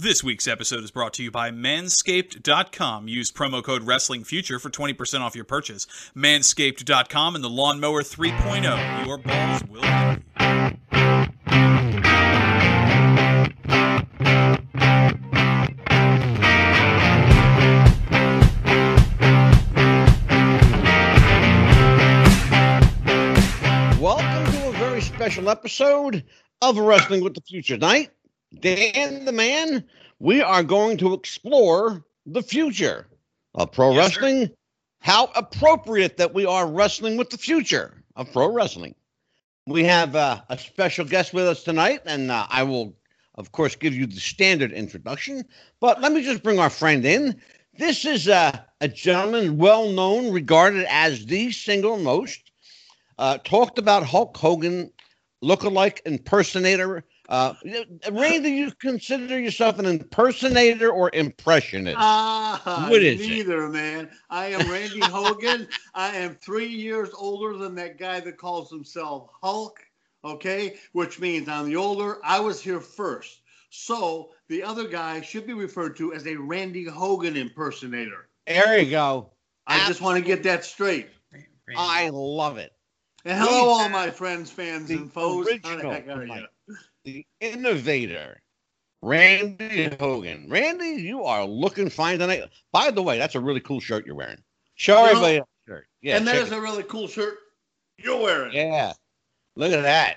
This week's episode is brought to you by Manscaped.com. Use promo code WrestlingFuture for 20% off your purchase. Manscaped.com and the Lawnmower 3.0. Your balls will thank you. Welcome to a very special episode of Wrestling with the Future. Tonight, Dan the Man, we are going to explore the future of pro Yes, sir. wrestling. How appropriate that we are wrestling with the future of pro wrestling. We have uh, a special guest with us tonight, and uh, I will, of course, give you the standard introduction. But let me just bring our friend in. This is uh, a gentleman well known, regarded as the single most uh, talked about Hulk Hogan lookalike impersonator. Uh, Ray, do you consider yourself an impersonator or impressionist? Ah, What is it? neither, man. I am Randy Hogan. I am three years older than that guy that calls himself Hulk. Okay, which means I'm the older. I was here first, so the other guy should be referred to as a Randy Hogan impersonator. there you go. I just want to get that straight. I love it. And hello, all my friends, fans, The and foes. The original heck are Mike. you? The innovator, Randy Hogan. Randy, you are looking fine tonight. By the way, that's a really cool shirt you're wearing. Show You know- everybody shirt. Yeah, and that is it. a really cool shirt you're wearing. yeah. Look at that.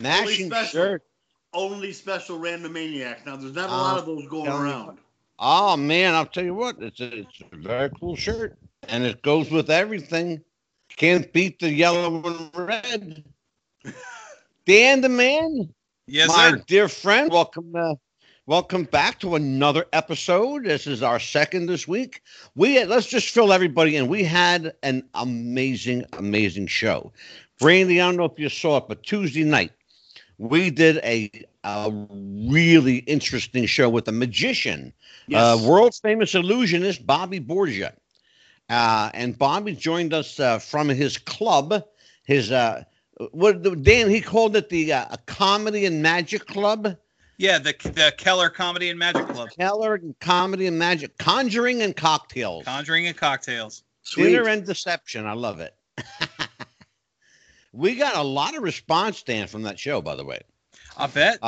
Matching special. shirt. Only special random maniacs. Now, there's not a Oh, lot of those going around. Oh man, I'll tell you what, it's a, it's a very cool shirt, and it goes with everything. Can't beat the yellow and red. Dan the man, Yes, my sir. dear friend, welcome, uh, welcome back to another episode. This is our second this week. We let's just fill everybody in. We had an amazing, amazing show. Randy, I don't know if you saw it, but Tuesday night we did a, a really interesting show with a magician uh, world famous illusionist Bobby Borgia. Uh, and Bobby joined us uh, from his club, his uh, what Dan he called it the uh, comedy and magic club, Yeah, the the Keller Comedy and Magic Club. Keller and comedy and magic, conjuring and cocktails, Conjuring and cocktails. Sweet. dinner and deception. I love it. we got a lot of response, Dan, from that show, by the way. I bet.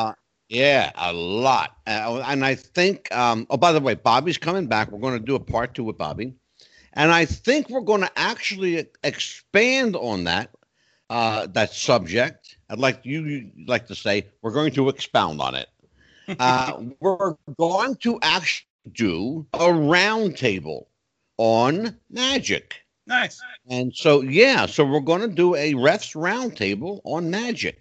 Yeah, a lot. Uh, and I think, um, oh, by the way, Bobby's coming back. We're going to do a part two with Bobby. And I think we're going to actually expand on that uh, that subject. I'd like you you like to say we're going to expound on it. Uh, we're going to actually do a roundtable on magic. Nice. And so, yeah, so we're going to do a refs roundtable on magic.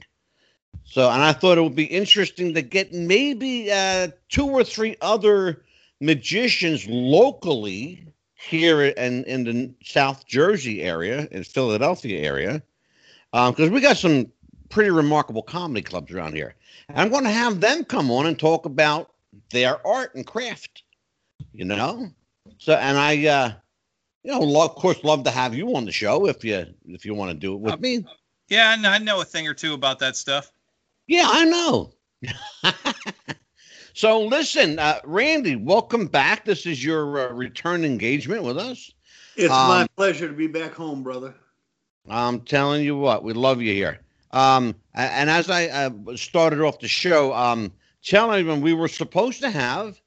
So, and I thought it would be interesting to get maybe uh, two or three other magicians locally here in, in the South Jersey area, in Philadelphia area, because we got some pretty remarkable comedy clubs around here. And I'm going to have them come on and talk about their art and craft, you know? So, and I, uh, you know, lo- of course, love to have you on the show if you if you want to do it with Uh, me. Yeah, I know, I know a thing or two about that stuff. Yeah, I know. so listen, uh, Randy, welcome back. This is your uh, return engagement with us. It's my Um, pleasure to be back home, brother. I'm telling you what, we love you here. Um, and as I uh, started off the show, um, telling everyone we were supposed to have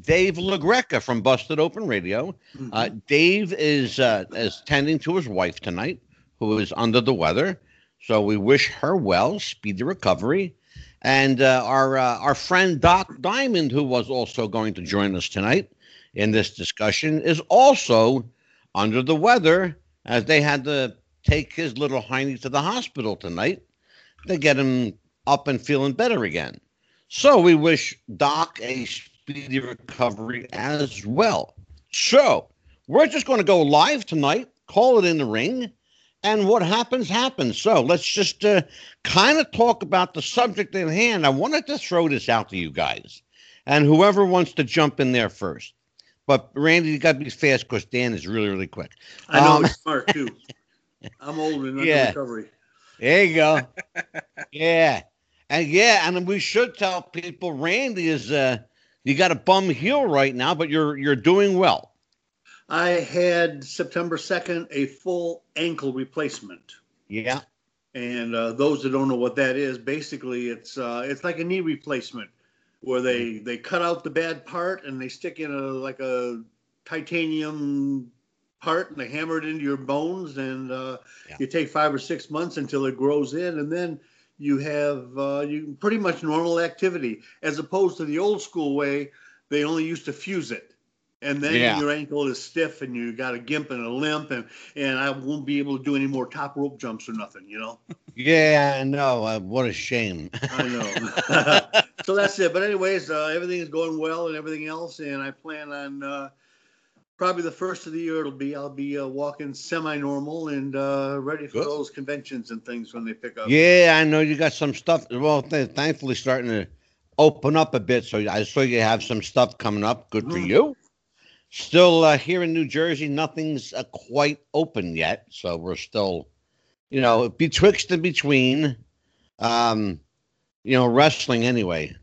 Dave LaGreca from Busted Open Radio. Uh, Dave is uh, is tending to his wife tonight, who is under the weather. So we wish her well, speedy recovery. And uh, our uh, our friend Doc Diamond, who was also going to join us tonight in this discussion, is also under the weather, as they had to take his little hiney to the hospital tonight to get him up and feeling better again. So we wish Doc a speedy recovery as well. So we're just going to go live tonight, call it in the ring, and what happens, happens. So let's just uh, kind of talk about the subject at hand. I wanted to throw this out to you guys, and whoever wants to jump in there first. But Randy, you got to be fast because Dan is really, really quick. I know um, it's smart too. I'm old and under Yeah. recovery. There you go. yeah. And yeah, and we should tell people Randy is uh you got a bum heel right now, but you're you're doing well. I had September 2nd a full ankle replacement. Yeah. And uh, those that don't know what that is, basically it's uh, it's like a knee replacement where they they cut out the bad part and they stick in a like a titanium part and they hammer it into your bones and uh, yeah. you take five or six months until it grows in and then you have uh, you pretty much normal activity as opposed to the old school way they only used to fuse it and then yeah. your ankle is stiff and you got a gimp and a limp and and I won't be able to do any more top rope jumps or nothing, you know. Yeah, I know. Uh, what a shame. I know. so that's it. But anyways, uh, everything is going well and everything else, and I plan on uh, probably the first of the year. It'll be I'll be uh, walking semi-normal and uh, ready for Good. those conventions and things when they pick up. Yeah, I know you got some stuff. Well, th- thankfully starting to open up a bit, so I saw you have some stuff coming up. Good for you. Still uh, here in New Jersey, nothing's uh, quite open yet, so we're still, you know, betwixt and between, um, you know, wrestling anyway.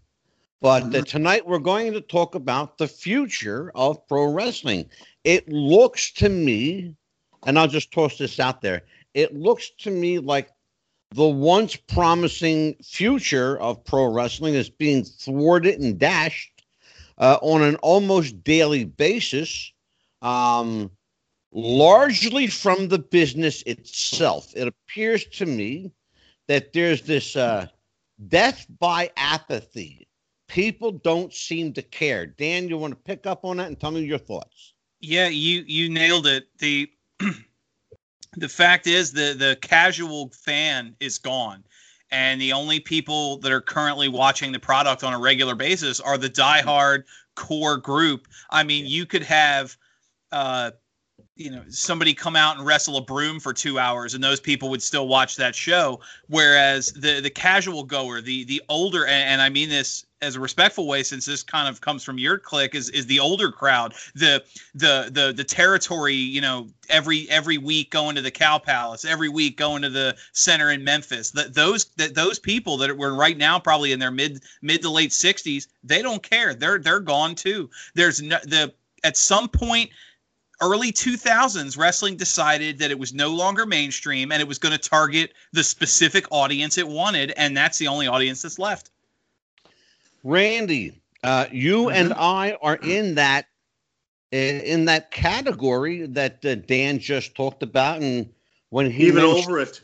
But uh, mm-hmm. tonight we're going to talk about the future of pro wrestling. It looks to me, and I'll just toss this out there. It looks to me like the once promising future of pro wrestling is being thwarted and dashed uh, on an almost daily basis, um, largely from the business itself. It appears to me that there's this uh, death by apathy. People don't seem to care. Dan, you want to pick up on that and tell me your thoughts? Yeah, you you nailed it. The the fact is the the casual fan is gone and the only people that are currently watching the product on a regular basis are the diehard core group. I mean, you could have, uh, you know, somebody come out and wrestle a broom for two hours, and those people would still watch that show. Whereas the the casual goer, the the older, and, and I mean this as a respectful way since this kind of comes from your clique is is the older crowd the the the the territory you know every every week going to the cow palace every week going to the center in memphis that those that those people that were right now probably in their mid mid to late 60s they don't care they're they're gone too there's no the at some point early 2000s wrestling decided that it was no longer mainstream and it was going to target the specific audience it wanted and that's the only audience that's left Randy, uh, you mm-hmm. and I are in that in that category that uh, Dan just talked about, and when he even over it.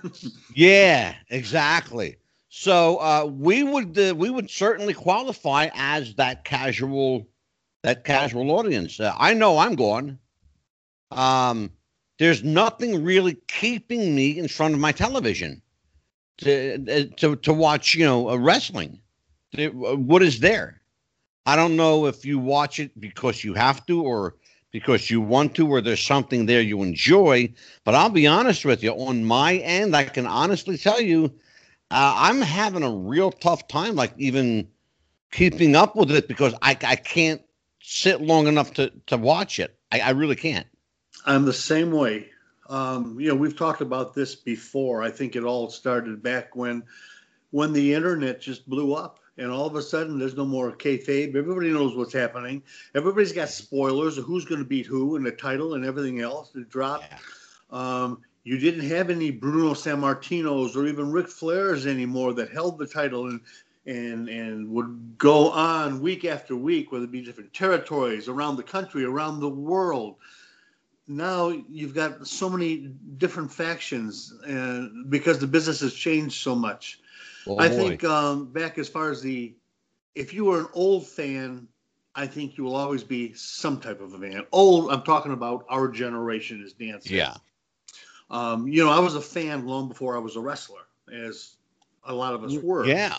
yeah, exactly. So uh, we would uh, we would certainly qualify as that casual that casual audience. Uh, I know I'm going. Um, there's nothing really keeping me in front of my television to uh, to to watch you know wrestling what is there? I don't know if you watch it because you have to or because you want to or there's something there you enjoy. But I'll be honest with you, on my end, I can honestly tell you, uh, I'm having a real tough time, like even keeping up with it because I, I can't sit long enough to, to watch it. I, I really can't. I'm the same way. Um, you know, we've talked about this before. I think it all started back when when the internet just blew up and all of a sudden there's no more kayfabe. Everybody knows what's happening. Everybody's got spoilers of who's going to beat who and the title and everything else. It dropped. Yeah. Um, you didn't have any Bruno Sammartinos or even Ric Flairs anymore that held the title and and and would go on week after week, whether it be different territories around the country, around the world. Now you've got so many different factions, and because the business has changed so much Oh, I boy. think um, back as far as the, if you were an old fan, I think you will always be some type of a fan. Old, I'm talking about our generation, as Dan said. Yeah. Um, you know, I was a fan long before I was a wrestler, as a lot of us were. Yeah,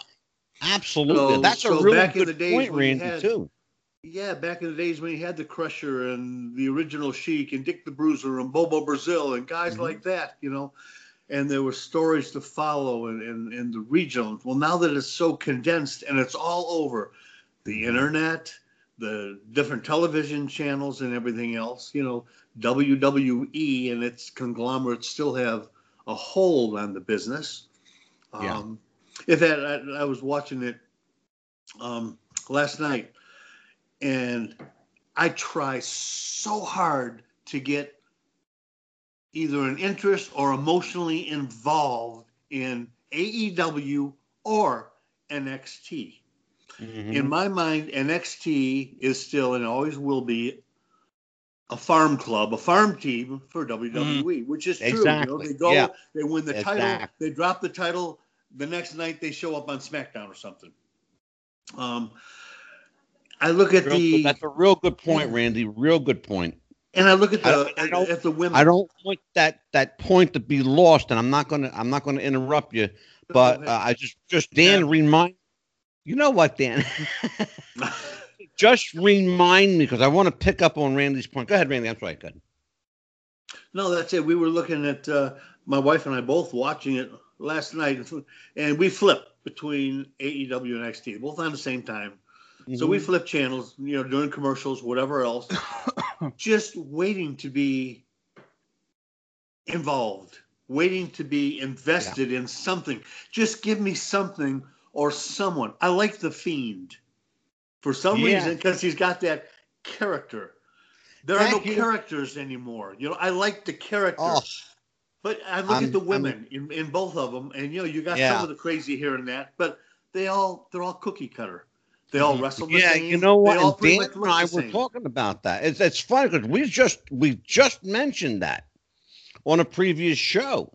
absolutely. So, That's so a really back good in the days point, Randy, had, too. Yeah, back in the days when you had the Crusher and the original Sheik and Dick the Bruiser and Bobo Brazil and guys mm-hmm. like that, you know, and there were stories to follow in, in, the regions. Well, now that it's so condensed and it's all over the internet, the different television channels, and everything else, you know, WWE and its conglomerates still have a hold on the business. Yeah. Um, if that, I, I, was watching it um, last night. and I try so hard to get either an interest or emotionally involved in AEW or NXT. Mhm. In my mind, NXT is still and always will be a farm club, a farm team for WWE, which is true. You know, they go, Yeah. they win the title, they drop the title. The next night, they show up on SmackDown or something. Um, I look at Real the that's a real good point, Randy. Real good point. and I look at the I don't- at the women. I don't want that that point to be lost, and I'm not gonna I'm not gonna interrupt you, but uh, I just just Dan Yeah. remind. You know what, Dan? just remind me because I want to pick up on Randy's point. Go ahead, Randy. I'm sorry. Good. No, that's it. We were looking at uh, my wife and I both watching it last night, and we flipped between AEW and NXT, both on the same time. So we Mhm. flip channels, you know, doing commercials, whatever else, just waiting to be involved, waiting to be invested in something. Just give me something or someone. I like the Fiend for some Yeah. reason because he's got that character. There are no you. characters anymore. You know, I like the character. Oh, But I look I'm- at the women in, in both of them, and you know, you got Yeah. some of the crazy here and that, but they all they're all cookie cutter. They all Mhm. wrestle the yeah, same. you know what? And Dan and I were talking about that. It's it's funny because we just we just mentioned that on a previous show.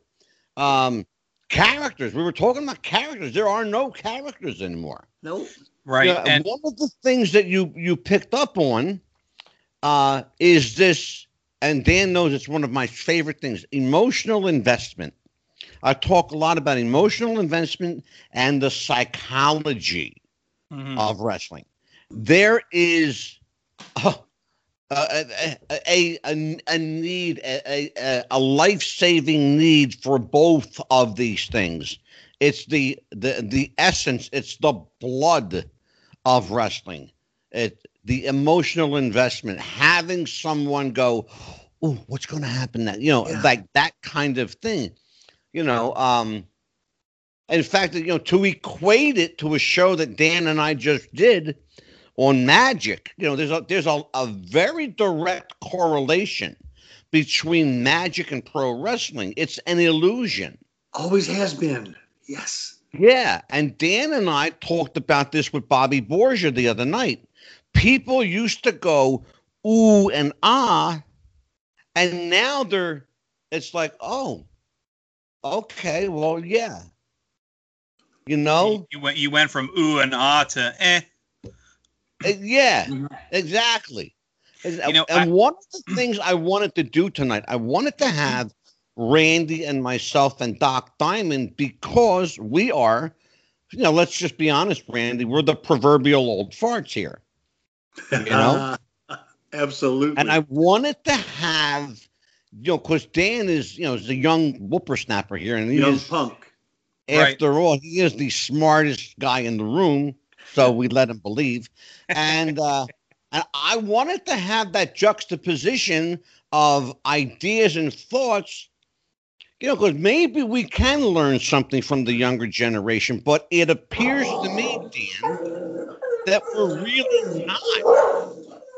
Um, characters. We were talking about characters. There are no characters anymore. No, Right. Yeah, and one of the things that you you picked up on uh, is this, and Dan knows it's one of my favorite things: emotional investment. I talk a lot about emotional investment and the psychology Mhm. of wrestling. There is uh, a, a, a, a, need, a, a, a life saving need for both of these things. It's the, the, the essence, it's the blood of wrestling. It, the emotional investment, having someone go, oh, what's going to happen? That you know, Yeah. like that kind of thing. You know, um, in fact, you know, to equate it to a show that Dan and I just did on Magic, you know, there's a there's a, a very direct correlation between Magic and pro wrestling. It's an illusion. always has been. Yes. Yeah, and Dan and I talked about this with Bobby Borgia the other night. People used to go ooh and ah, and now they're it's like, oh, okay, well, yeah. You know? you went you went from ooh and ah to eh. Uh, yeah, Mhm. exactly. And, You know, and I- one of the things I wanted to do tonight, I wanted to have Randy and myself and Doc Diamond because we are, you know, let's just be honest, Randy, we're the proverbial old farts here. You know? Absolutely. And I wanted to have, you know, because Dan is, you know, is a young whippersnapper here, and he young is, punk. Right. after all, he is the smartest guy in the room. So we let him believe. And uh, and I wanted to have that juxtaposition of ideas and thoughts, you know, because maybe we can learn something from the younger generation, but it appears to me, Dan, that we're really not.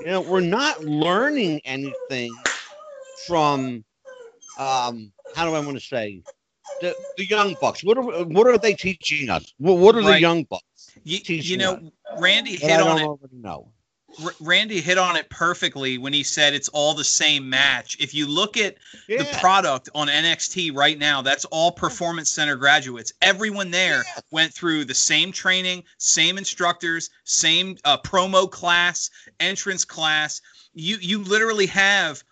You know, we're not learning anything from um how do I want to say the, the young bucks. What are what are they teaching us? What, what are the young bucks? You, you know, Randy that I hit on it. know. R- Randy hit on it perfectly when he said it's all the same match. If you look at the product on NXT right now, that's all performance center graduates. Everyone there went through the same training, same instructors, same uh, promo class, entrance class. You you literally have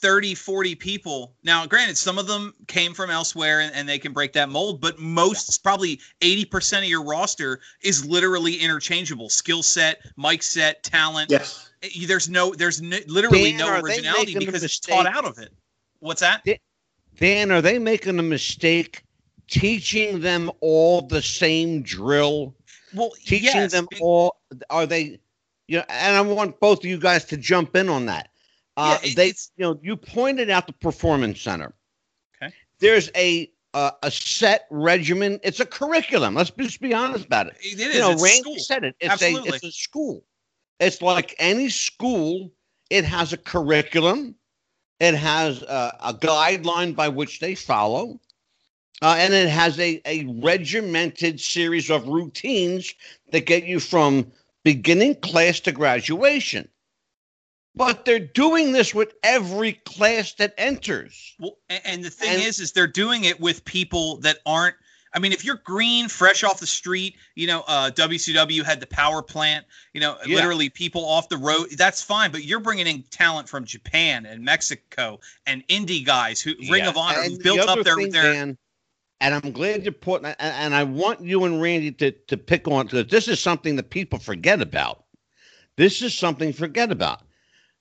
30, 40 people. Now, granted, some of them came from elsewhere and, and they can break that mold, but most, probably 80% of your roster is literally interchangeable skill set, mic set, talent. Yes. Eh, There's no, there's n- literally Dan, no originality because it's taught out of it. What's that? Dan, are they making a mistake teaching them all the same drill? Well, Teaching yes, them be- all are they you know, and I want both of you guys to jump in on that. Uh, Yeah, it- they, you know, you pointed out the performance center. Okay. There's a uh, a set regimen. It's a curriculum. Let's just be honest about it. It is. you know, Randy school. said it. It's Absolutely. a it's a school. It's like any school, it has a curriculum, it has a, a guideline by which they follow, uh, and it has a, a regimented series of routines that get you from beginning class to graduation. But they're doing this with every class that enters. Well, and the thing and, is, is they're doing it with people that aren't I mean, if you're green, fresh off the street, you know, uh, WCW had the power plant, you know, yeah. literally people off the road. That's fine, but you're bringing in talent from Japan and Mexico and indie guys who yeah. Ring of Honor and who built up their, thing, their Dan, and I'm glad you put and, and I want you and Randy to to pick on because this is something that people forget about. This is something forget about.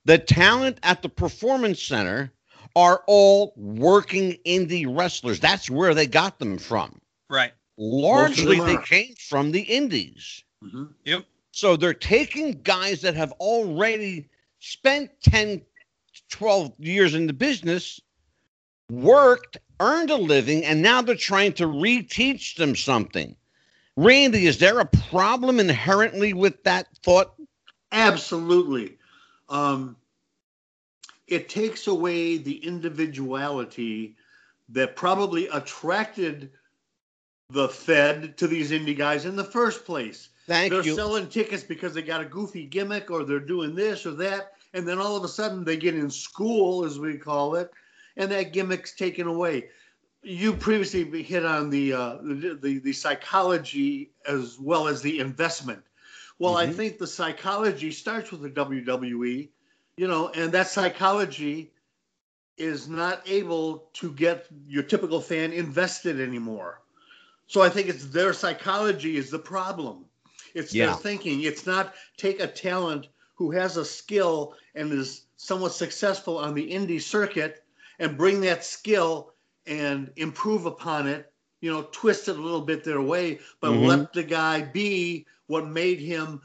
The talent at the performance center are all working indie wrestlers. That's where they got them from. Right. Largely, they came from the Indies. Mm-hmm. Yep. So they're taking guys that have already spent 10, 12 years in the business, worked, earned a living, and now they're trying to reteach them something. Randy, is there a problem inherently with that thought? Absolutely. Um, it takes away the individuality that probably attracted the Fed to these indie guys in the first place. Thank they're you. They're selling tickets because they got a goofy gimmick or they're doing this or that. And then all of a sudden they get in school, as we call it, and that gimmick's taken away. You previously hit on the, uh, the, the, the psychology as well as the investment. Well, mm-hmm. I think the psychology starts with the WWE, you know, and that psychology is not able to get your typical fan invested anymore. So I think it's their psychology is the problem. It's yeah. their thinking. It's not take a talent who has a skill and is somewhat successful on the indie circuit and bring that skill and improve upon it, you know, twist it a little bit their way, but mm-hmm. let the guy be what made him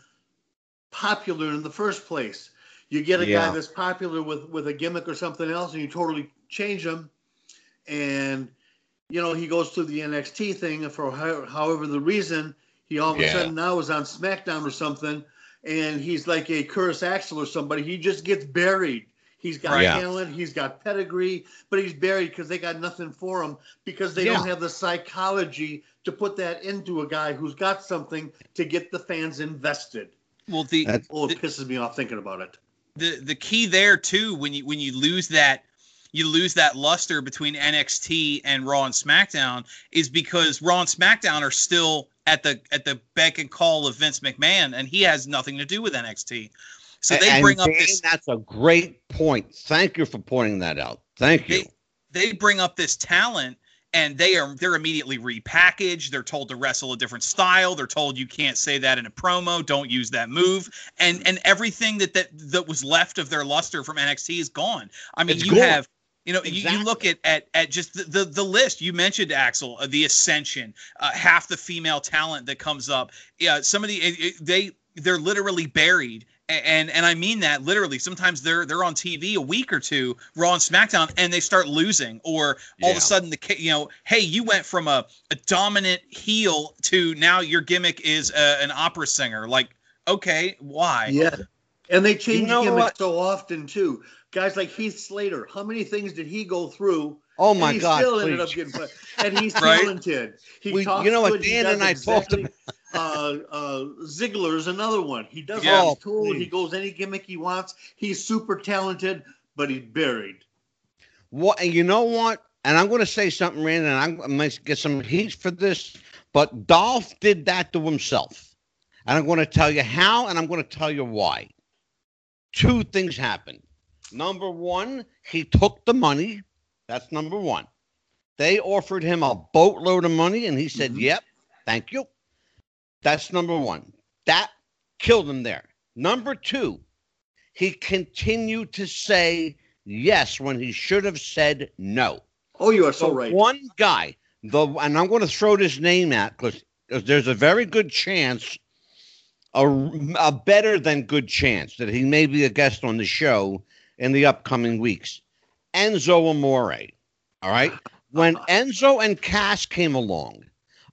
popular in the first place. You get a yeah. guy that's popular with with a gimmick or something else, and you totally change him, and you know, he goes through the NXT thing for however the reason he all of yeah. a sudden now is on SmackDown or something, and he's like a Curtis Axel or somebody. He just gets buried. He's got yeah. talent, he's got pedigree, but he's buried because they got nothing for him because they yeah. don't have the psychology to put that into a guy who's got something to get the fans invested. Well, the oh, it the, pisses me off thinking about it. The the key there too when you when you lose that you lose that luster between NXT and Raw and SmackDown is because Raw and SmackDown are still at the at the beck and call of Vince McMahon, and he has nothing to do with NXT. So they and bring up this. That's a great point. Thank you for pointing that out. Thank you. They, they bring up this talent and they are they're immediately repackaged they're told to wrestle a different style they're told you can't say that in a promo don't use that move and and everything that that that was left of their luster from NXT is gone i mean it's you gone. have you know, exactly. you, you, look at, at at just the, the, the list you mentioned, Axel, uh, the Ascension, uh, half the female talent that comes up. Yeah, some of the it, it, they they're literally buried, and and I mean that literally. Sometimes they're they're on TV a week or two, Raw and SmackDown, and they start losing, or all yeah. of a sudden the you know, hey, you went from a, a dominant heel to now your gimmick is a, uh, an opera singer. Like, okay, why? Yeah, and they change you know gimmicks what? so often too guys like Heath Slater. How many things did he go through? Oh my he God! Still please. ended up getting put, and he's right? talented. He we, talks you know what Dan and I exactly, talked about. Uh, uh, Ziggler's another one. He does yeah. all he's told. He goes any gimmick he wants. He's super talented, but he's buried. What and you know what? And I'm going to say something, Randy, and I'm going to get some heat for this. But Dolph did that to himself, and I'm going to tell you how, and I'm going to tell you why. Two things happened. Number one, he took the money. That's number one. They offered him a boatload of money, and he said, mm-hmm. Yep, thank you. That's number one. That killed him there. Number two, he continued to say yes when he should have said no. Oh, you are so the right. One guy, the and I'm going to throw this name out because there's a very good chance, a, a better than good chance that he may be a guest on the show in the upcoming weeks. Enzo Amore. All right. When uh-huh. Enzo and Cass came along,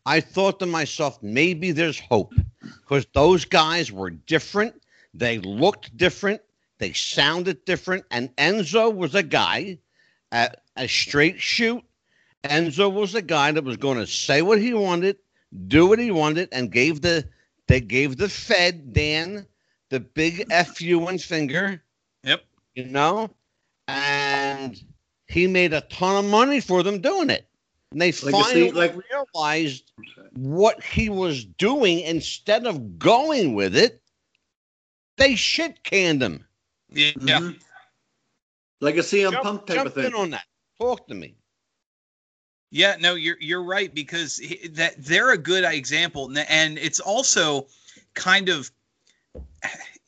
I thought to myself, maybe there's hope because those guys were different. They looked different. They sounded different. And Enzo was a guy at a straight shoot. Enzo was a guy that was going to say what he wanted, do what he wanted, and gave the they gave the Fed Dan the big fu and finger. Yep. You know, and he made a ton of money for them doing it. And they Like finally scene- like- realized what he was doing instead of going with it. They shit canned him. Yeah. Mhm. Like a CM Jump- Punk type jump of thing. in on that. Talk to me. Yeah, no, you're you're right because he- that they're a good example, and it's also kind of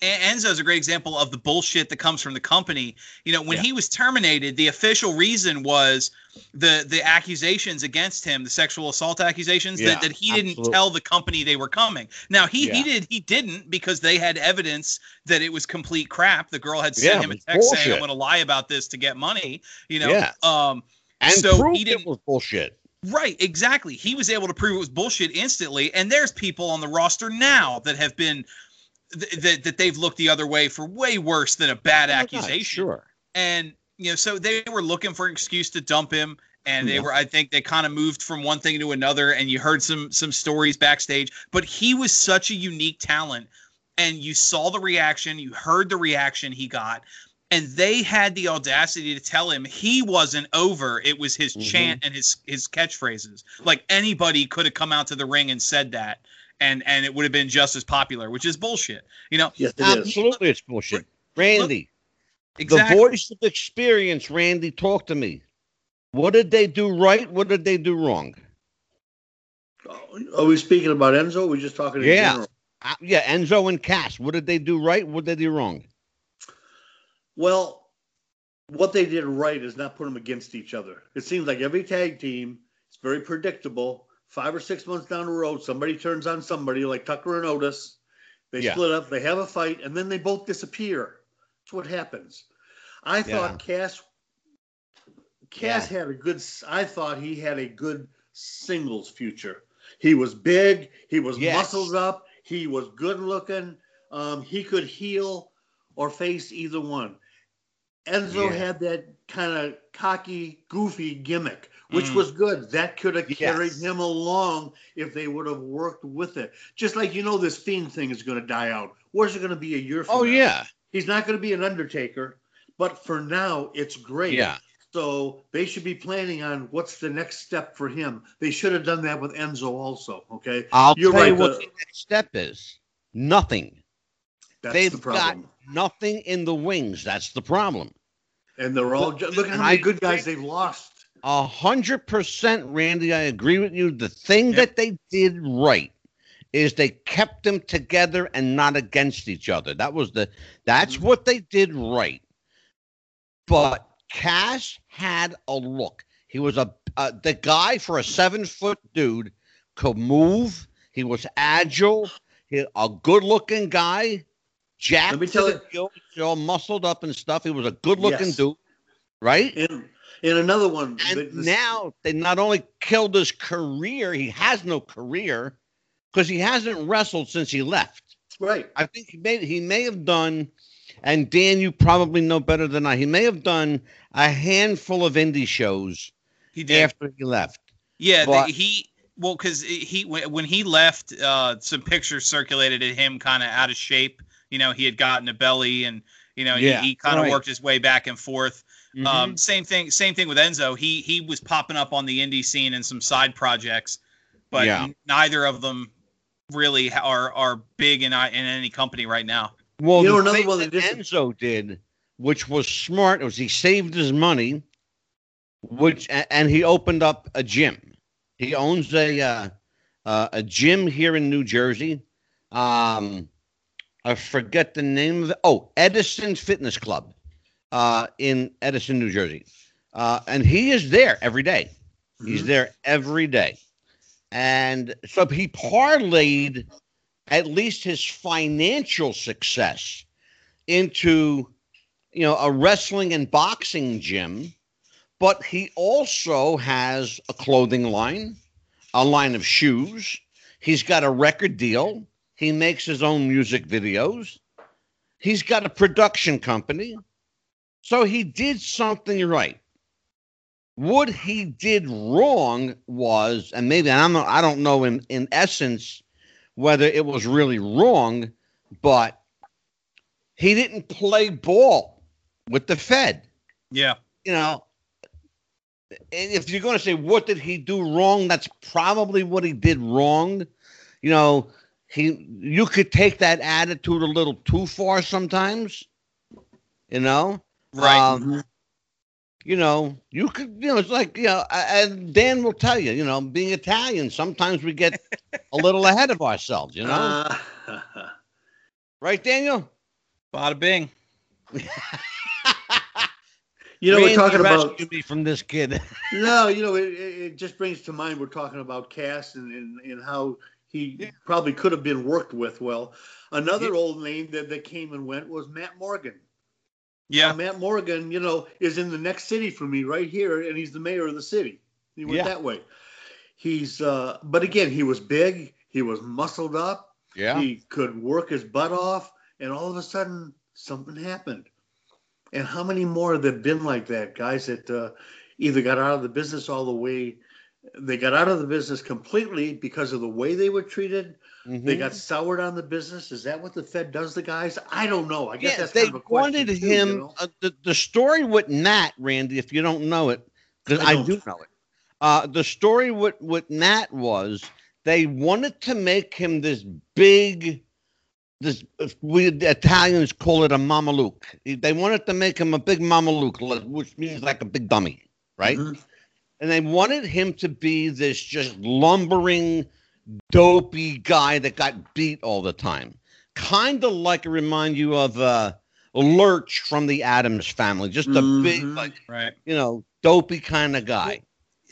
En- Enzo's a great example of the bullshit that comes from the company. You know, when Yeah. he was terminated, the official reason was the the accusations against him, the sexual assault accusations Yeah, that, that he didn't tell the company they were coming. Now he Yeah. he did he didn't because they had evidence that it was complete crap. The girl had sent him a text saying, "I'm going to lie about this to get money." You know, Yeah. um, And So he didn't- it was bullshit. Right, exactly. He was able to prove it was bullshit instantly, and there's people on the roster now that have been th- that that they've looked the other way for way worse than a bad Oh my God, accusation. sure. And you know, so they were looking for an excuse to dump him, and they Yeah. were. I think they kind of moved from one thing to another, and you heard some some stories backstage. But he was such a unique talent, and you saw the reaction, you heard the reaction he got. And they had the audacity to tell him he wasn't over. It was his Mhm. chant and his his catchphrases. Like anybody could have come out to the ring and said that, and and it would have been just as popular, which is bullshit. You know, Yes, it is. Absolutely, it's bullshit. Randy, exactly. the voice of experience, Randy, talk to me. What did they do right? What did they do wrong? Are we speaking about Enzo? Or are we just talking Yeah. general? Uh, yeah, Enzo and Cass. What did they do right? What did they do wrong? Well, what they did right is not put them against each other. It seems like every tag team is very predictable. Five or six months down the road, somebody turns on somebody like Tucker and Otis. They Yeah. split up, they have a fight, and then they both disappear. That's what happens. I Yeah. thought Cass Cass had a good I thought he had a good singles future. He was big, he was Yes. muscled up, he was good looking. Um, he could heel or face either one. Enzo Yeah. had that kind of cocky, goofy gimmick, which Mm. was good. That could have carried Yes. him along if they would have worked with it. Just like you know, this fiend thing is going to die out. Where's it going to be a year from Oh now? yeah, He's not going to be an Undertaker, but for now, it's great. yeah. So they should be planning on what's the next step for him. They should have done that with Enzo also. Okay, I'll You're tell you what the- next step is. Nothing. that's They've the got problem. nothing in the wings. That's the problem. and they're all look at how many good guys they've lost. A hundred percent, Randy. I agree with you. The thing Yep. that they did right is they kept them together and not against each other. That was the that's Mhm. what they did right. But Cass had a look. He was a uh, the guy for a seven foot dude could move. He was agile. He, a good looking guy. Jack Let me tell you, all muscled up and stuff. He was a good looking Yes. dude, right? And and another one. And the- the- now they not only killed his career, he has no career because he hasn't wrestled since he left. right. I think he may he may have done, and Dan, you probably know better than I. He may have done a handful of indie shows he did. after he left. Yeah, the, he well because he when when he left, uh, some pictures circulated of him kind of out of shape. You know, he had gotten a belly, and you know Yeah, he, he kind of right. worked his way back and forth. Mm-hmm. Um, same thing, same thing with Enzo. He he was popping up on the indie scene in some side projects, but Yeah. n- neither of them really are are big in in any company right now. well, You know, the another thing one that that Enzo did, which was smart, was he saved his money, which and he opened up a gym. He owns a uh, uh, a gym here in New Jersey. Um, I forget the name of it. Oh, Edison Fitness Club uh, in Edison, New Jersey. Uh, and he is there every day. He's Mhm. there every day. And so he parlayed at least his financial success into, you know, a wrestling and boxing gym. But he also has a clothing line, a line of shoes. He's got a record deal. He makes his own music videos. He's got a production company. So he did something right. What he did wrong was, and maybe I'm not, I don't know in, in essence whether it was really wrong, but he didn't play ball with the Fed. Yeah. You know, if you're going to say what did he do wrong, that's probably what he did wrong. You know, he you could take that attitude a little too far sometimes. You know, Right. Um, you know, you could, you know, it's like, you know, and Dan will tell you, you know, being Italian, sometimes we get a little ahead of ourselves, you know, Uh, right, Daniel? Bada bing. you know, we're talking about me from this kid. no, you know, it, it it just brings to mind we're talking about Cass and, and, and how he Yeah. probably could have been worked with well. Another Yeah. old name that, that came and went was Matt Morgan. Yeah. Now, Matt Morgan, you know, is in the next city for me right here, and he's the mayor of the city. He went Yeah. that way. He's, uh, but again, he was big, he was muscled up, yeah. he could work his butt off, and all of a sudden something happened. And how many more have there been like that? Guys that uh, either got out of the business all the way, they got out of the business completely because of the way they were treated. They Mhm. got soured on the business. Is that what the Fed does to guys? I don't know. I guess yeah, that's they kind of a question. They wanted too, him. you know? uh, the, the story with Matt, Randy, if you don't know it, because I I, don't. know it. Uh, the story with, with Matt was they wanted to make him this big, this we the Italians call it a mameluke. They wanted to make him a big mameluke, which means like a big dummy, right? Mhm. and they wanted him to be this just lumbering, dopey guy that got beat all the time. Kind of like it remind you of uh, Lurch from the Addams family, just a big, Mhm. like Right. you know, dopey kind of guy.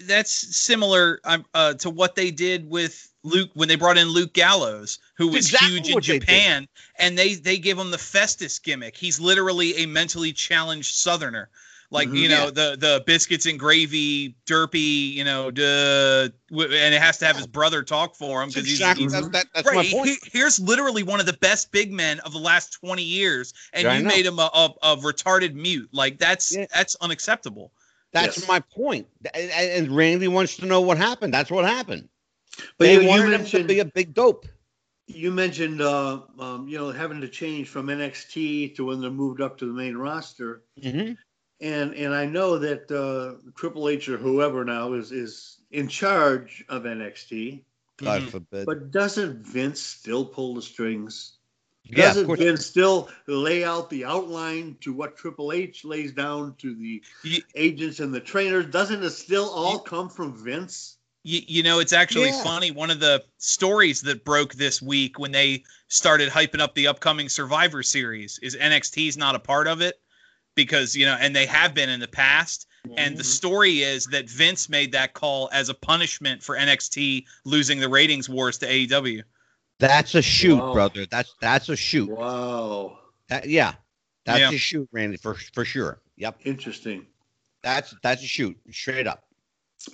That's similar um, uh, to what they did with Luke when they brought in Luke Gallows, who was Exactly huge in what they. Japan, and they they give him the Festus gimmick. He's literally a mentally challenged Southerner. Like Mhm. you know the the biscuits and gravy derpy, you know, duh, and it has to have his brother talk for him because exactly he's, that's, that, that's right. my he- point. here's literally one of the best big men of the last 20 years, and Yeah, you made him a, a, a retarded mute. Like that's Yeah. that's unacceptable. That's Yes. my. And, and Randy wants to know what happened. That's what happened. But they you, you wanted him to be a big dope. you mentioned uh, um, you know having to change from NXT to when they moved up to the main roster, Mm-hmm. And and I know that uh, Triple H or whoever now is is in charge of NXT. God Mhm. forbid. But doesn't Vince still pull the strings? yeah, Doesn't. Vince still lay out the outline to what Triple H lays down to the Ye- agents and the trainers? Doesn't it still all come from Vince? You, you know, it's actually Yeah. funny. One of the stories that broke this week when they started hyping up the upcoming Survivor Series is NXT's not a part of it because, you know, and they have been in the past. And the mm-hmm. story is that Vince made that call as a punishment for NXT losing the ratings wars to AEW. That's a shoot, Wow. brother. That's that's a shoot. Wow, That, yeah, that's Yeah. a shoot, Randy, for for sure. Yep, interesting. that's that's a shoot, straight up.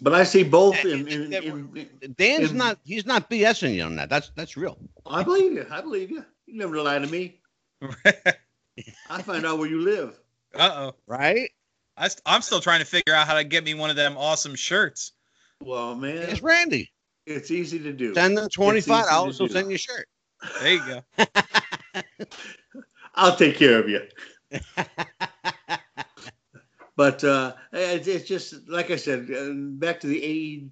But I see both in. in, in, in Dan's In- not he's not BSing you on that. That's that's real. I believe you. I believe you. You never lie to me. I find out where you live. Uh oh. Right? I st- I'm still trying to figure out how to get me one of them awesome shirts. Well, man, It's Randy. it's easy to do. Send them twenty five dollars, to he'll also send you a shirt. There you go. I'll take care of you. But uh, it's, it's just like I said, uh, back to the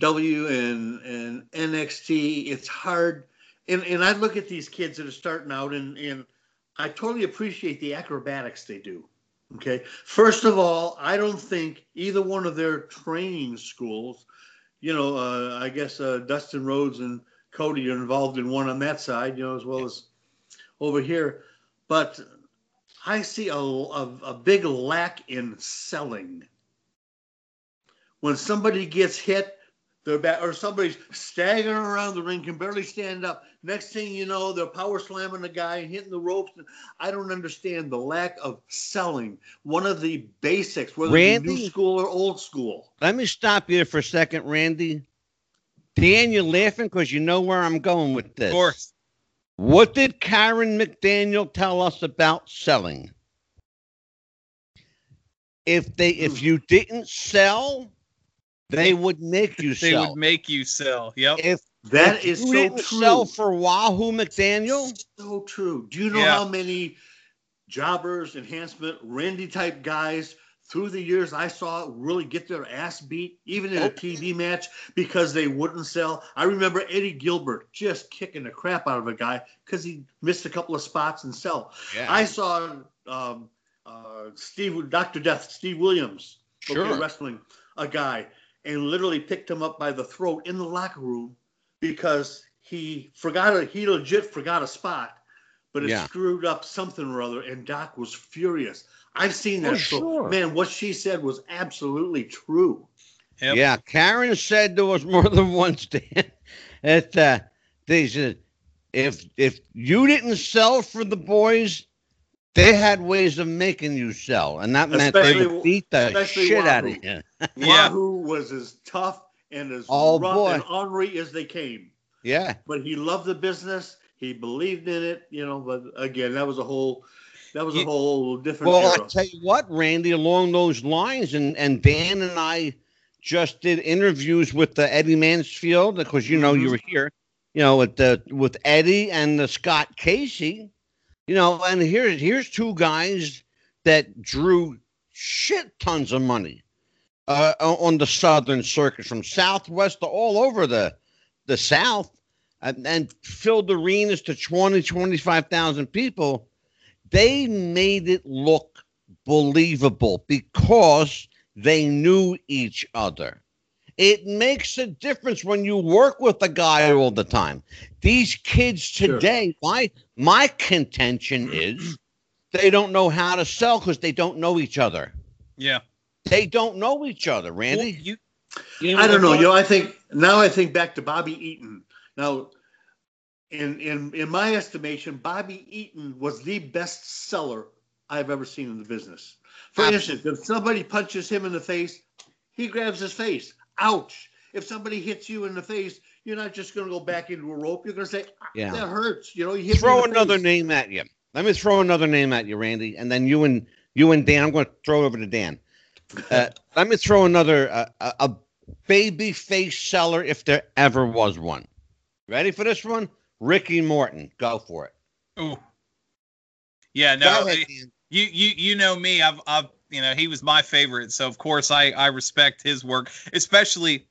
AEW and and NXT. It's hard, and and I look at these kids that are starting out, and and I totally appreciate the acrobatics they do. Okay, first of all, I don't think either one of their training schools, you know, uh, I guess uh, Dustin Rhodes and Cody are involved in one on that side, you know, as well as over here, but I see a, a, a big lack in selling. When somebody gets hit, they're back, or somebody's staggering around the ring, can barely stand up. Next thing you know, they're power slamming the guy and hitting the ropes. I don't understand the lack of selling. One of the basics, whether it's Randy? new school or old school. Let me stop you for a second, Randy. Dan, you're laughing because you know where I'm going with this. Of course. What did Karen McDaniel tell us about selling? If they if Hmm. you didn't sell, they would make you They sell. They would make you sell. Yep. if That if is you so didn't true. sell for Wahoo McDaniel, So true. Do you know Yeah. how many jobbers, enhancement, Randy type guys through the years I saw really get their ass beat, even in a TV match, because they wouldn't sell? I remember Eddie Gilbert just kicking the crap out of a guy because he missed a couple of spots and sell. I saw um, uh, Steve, Dr. Death, Steve Williams, okay, Sure. wrestling a guy and literally picked him up by the throat in the locker room because he forgot a, he legit forgot a spot, but it Yeah. screwed up something or other, and Doc was furious. I've seen that. Oh, so, sure. man, what she said was absolutely true. Yep. Yeah, Karen said there was more than one stand. That uh, they said if if you didn't sell for the boys, they had ways of making you sell, and that meant they would beat the especially shit out of you. Yeah. Wahoo was as tough and as Oh, rough boy. and ornery as they came. Yeah, but he loved the business. He believed in it, you know. But again, that was a whole, that was a whole different well, era. I tell you what, Randy, along those lines, and and Dan and I just did interviews with the Eddie Mansfield because you know you Mhm. were here, you know, with the with Eddie and the Scott Casey, you know, and here's here's two guys that drew shit tons of money uh, on the Southern Circuit from Southwest to all over the the South, and, and filled arenas to 20, 25,000 people. They made it look believable because they knew each other. It makes a difference when you work with a guy all the time. These kids Sure. today, my my contention is they don't know how to sell because they don't know each other. Yeah. They don't know each other, Well, Randy. you, You I don't know. You know, I think now I think back to Bobby Eaton. Now, in in in my estimation, Bobby Eaton was the best seller I've ever seen in the business. For Absolutely. instance, if somebody punches him in the face, he grabs his face. Ouch! If somebody hits you in the face, you're not just going to go back into a rope. You're going to say, ah, Yeah. "That hurts." You know, you throw another face. name at you. Let me throw another name at you, Randy, and then you and you and Dan. I'm going to throw it over to Dan. Uh, let me throw another uh, a, baby face seller if there ever was one. Ready for this one? Ricky Morton. Go for it. ooh. Yeah, no, ahead, you you you know me. I've I've you know he was my favorite, so of course I I respect his work, especially.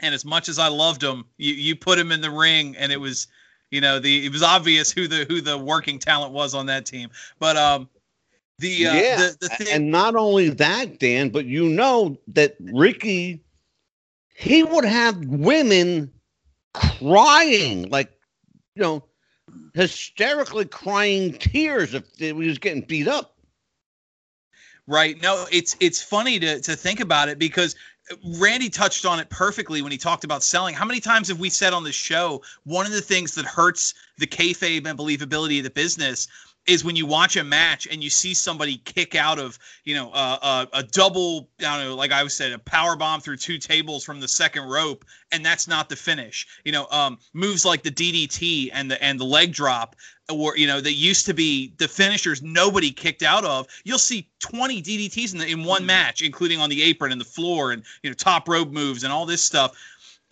And as much as I loved him, you you put him in the ring, and it was, you know, the it was obvious who the who the working talent was on that team. But um, the uh, yeah, the the thing, and not only that, Dan, but you know that Ricky, he would have women crying, like you know, hysterically crying tears if he was getting beat up. Right. No, it's it's funny to to think about it because Randy touched on it perfectly when he talked about selling. How many times have we said on the show one of the things that hurts the kayfabe and believability of the business is when you watch a match and you see somebody kick out of you know uh, a, a double I don't know like I said a power bomb through two tables from the second rope and that's not the finish. You know um, moves like the DDT and the and the leg drop or you know that used to be the finishers nobody kicked out of. You'll see 20 ddts in, the, in one match including on the apron and the floor and you know top rope moves and all this stuff.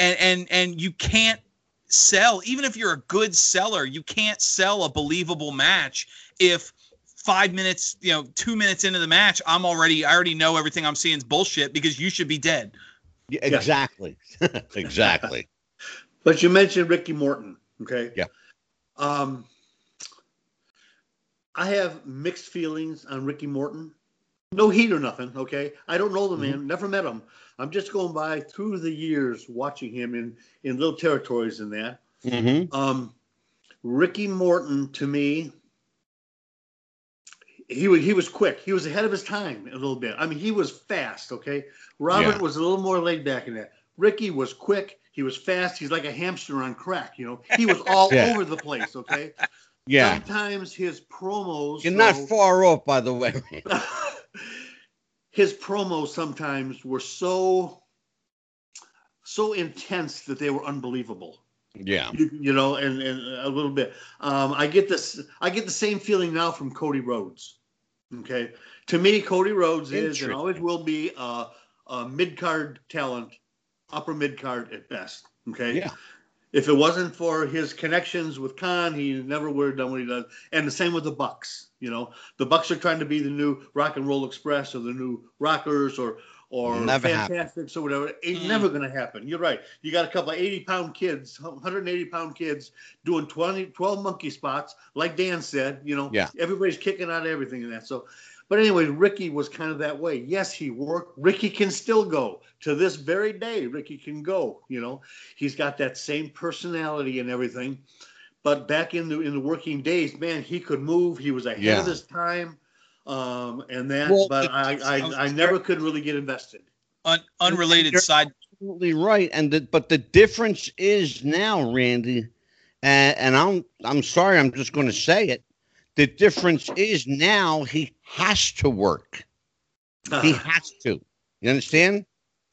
And and and you can't sell even if you're a good seller you can't sell a believable match if five minutes you know two minutes into the match i'm already i already know everything i'm seeing is bullshit because you should be dead Yeah, exactly. exactly. But you mentioned Ricky Morton, okay? Yeah. Um, I have mixed feelings on Ricky Morton. No heat or nothing, okay? I don't know the man, never met him. I'm just going by through the years watching him in in little territories and that. Mm-hmm. Um, Ricky Morton to me, he was he was quick. He was ahead of his time a little bit. I mean, he was fast. Okay, Robert Yeah. was a little more laid back in that. Ricky was quick. He was fast. He's like a hamster on crack. You know, he was all Yeah. over the place. Okay. Yeah. Sometimes his promos. You're not far off, by the way. his promos sometimes were so so intense that they were unbelievable. Yeah. You, you know, and, and a little bit. Um, I get this. I get the same feeling now from Cody Rhodes. Okay, to me, Cody Rhodes is and always will be a, a mid card talent, upper mid card at best. Okay. Yeah. If it wasn't for his connections with Khan, he never would have done what he does. And the same with the Bucks. You know, the Bucks are trying to be the new Rock and Roll Express or the new Rockers or or Never Fantastics or whatever. It's Mm. never going to happen. You're right. You got a couple of 80 pound kids, 180 pound kids doing 20, 12 monkey spots, like Dan said. You know, Yeah. everybody's kicking out everything in that. So, but anyway, Ricky was kind of that way. Yes, he worked. Ricky can still go to this very day. Ricky can go. You know, he's got that same personality and everything. But back in the in the working days, man, he could move. He was ahead Yeah. of his time, um, and that. Well, but I, I I never could really get invested. Un- unrelated You're side. absolutely right. And the, but the difference is now, Randy, and, and I'm I'm sorry, I'm just going to say it. The difference is now he has to work. He has to. You understand?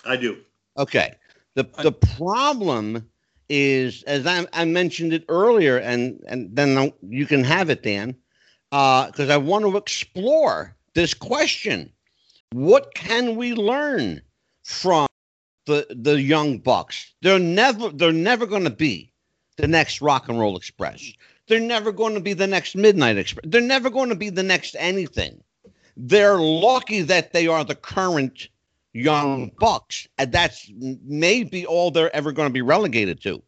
I do. Okay. The the problem is, as I, I mentioned it earlier, and and then you can have it, Dan, Uh, because I want to explore this question: What can we learn from the the young bucks? They're never they're never going to be the next Rock and Roll Express. They're never going to be the next Midnight Express. They're never going to be the next anything. They're lucky that they are the current young bucks and that's maybe all they're ever going to be relegated to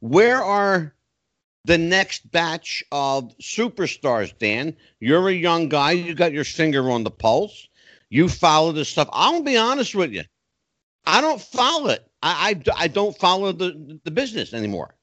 where are the next batch of superstars dan. You're a young guy. You got your finger on the pulse. You follow this stuff. I'll be honest with you. I don't follow it. I i, I don't follow the the business anymore.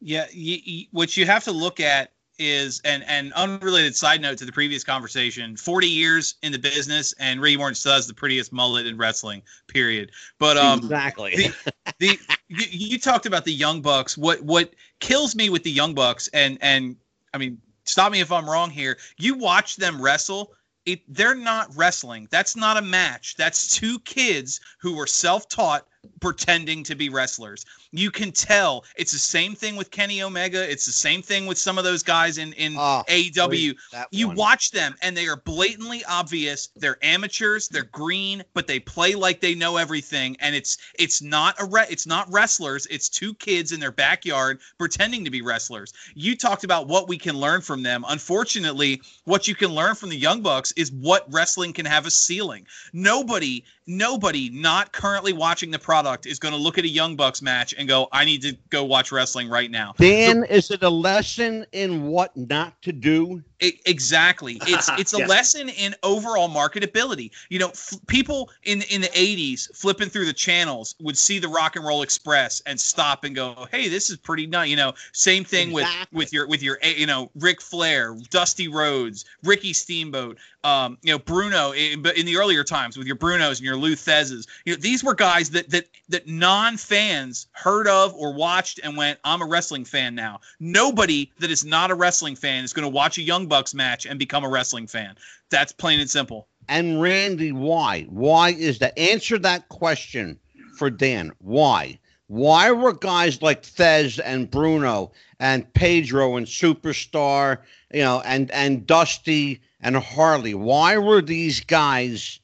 Yeah, y y what you have to look at is and and unrelated side note to the previous conversation 40 years in the business and Morton still has the prettiest mullet in wrestling period. But um exactly. the, the you, you talked about the young bucks. What what kills me with the young bucks and and i mean stop me if i'm wrong here you watch them wrestle it, they're not wrestling. That's not a match. That's two kids who were self-taught pretending to be wrestlers. You can tell. It's the same thing with kenny omega. It's the same thing with some of those guys in in ah, Oh, aew that you one. watch them and they are blatantly obvious. They're amateurs. They're green but they play like they know everything. And it's it's not a re- it's not wrestlers. It's two kids in their backyard pretending to be wrestlers. You talked about what we can learn from them. Unfortunately what you can learn from the young bucks is what wrestling can have a ceiling. Nobody nobody not currently watching the product is going to look at a young bucks match and go i need to go watch wrestling right now dan is it a lesson in what not to do I- E, exactly. It's it's a Yes. lesson in overall marketability. You know, f- people in in the '80s flipping through the channels would see the Rock and Roll Express and stop and go, "Hey, this is pretty nice." You know, same thing Exactly. with with your with your eh, you know Ric Flair, Dusty Rhodes, Ricky Steamboat, um, you know Bruno. In, but in the earlier times with your Brunos and your Lou Theszes, you know these were guys that that that non fans heard of or watched and went, "I'm a wrestling fan now." Nobody that is not a wrestling fan is going to watch a Young Bucks match and become a wrestling fan. That's plain and simple. And Randy, why? Why is that? Answer that question for Dan. Why? Why were guys like Thesz and Bruno and Pedro and Superstar, you know, and and Dusty and Harley? Why were these guys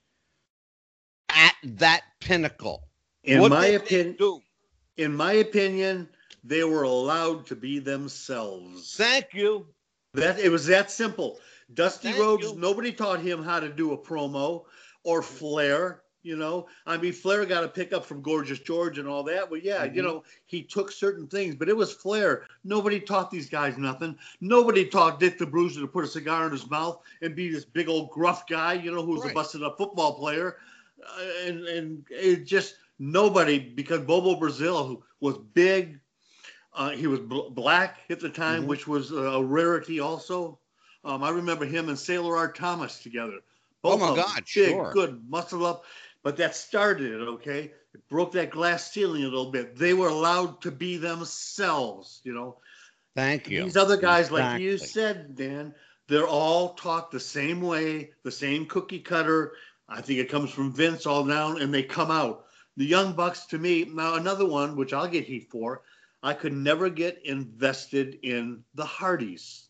at that pinnacle? In What my opinion, in my opinion, they were allowed to be themselves. Thank you. That it was that simple. Dusty Thank Rhodes, you. nobody taught him how to do a promo or Flair. You know, I mean, Flair got a pickup from Gorgeous George and all that. But yeah, you Mhm. know, he took certain things, but it was Flair. Nobody taught these guys nothing. Nobody taught Dick the Bruiser to put a cigar in his mouth and be this big old gruff guy, you know, who was Right. a busted up football player. Uh, and and it just nobody because Bobo Brazil who was big, uh, he was bl- black at the time, Mhm. which was a rarity also. Um, I remember him and Sailor Art Thomas together. Oh my of them, God, big, sure. good, muscle up. But that started it, okay? It broke that glass ceiling a little bit. They were allowed to be themselves, you know. Thank you. These other guys, like you said, Dan, they're all taught the same way, the same cookie cutter. I think it comes from Vince all down, and they come out. The Young Bucks, to me, now another one, which I'll get heat for. I could never get invested in the Hardys.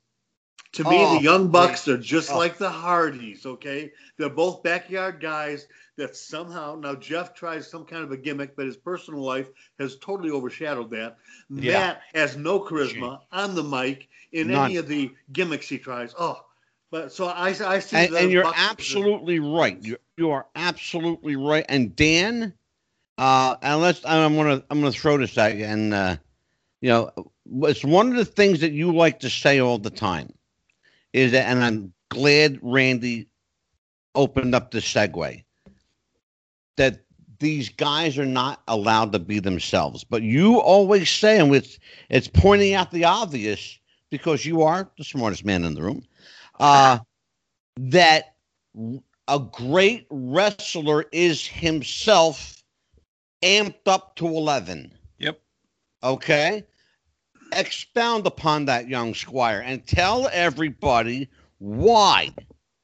To me, Oh, the Young Bucks are just Oh. like the Hardys, okay? They're both backyard guys that somehow, now Jeff tries some kind of a gimmick, but his personal life has totally overshadowed that. Yeah. Matt has no charisma on the mic in None. any of the gimmicks he tries. Oh, but so I, I see and, and you're Bucks absolutely right. You you are absolutely right. And Dan, uh, and let's I'm gonna I'm gonna throw this at you. And uh, you know, it's one of the things that you like to say all the time is that, and I'm glad Randy opened up the segue that these guys are not allowed to be themselves. But you always say, and it's it's pointing out the obvious because you are the smartest man in the room. Uh, that a great wrestler is himself amped up to 11. Yep. Okay. Expound upon that, young squire, and tell everybody why.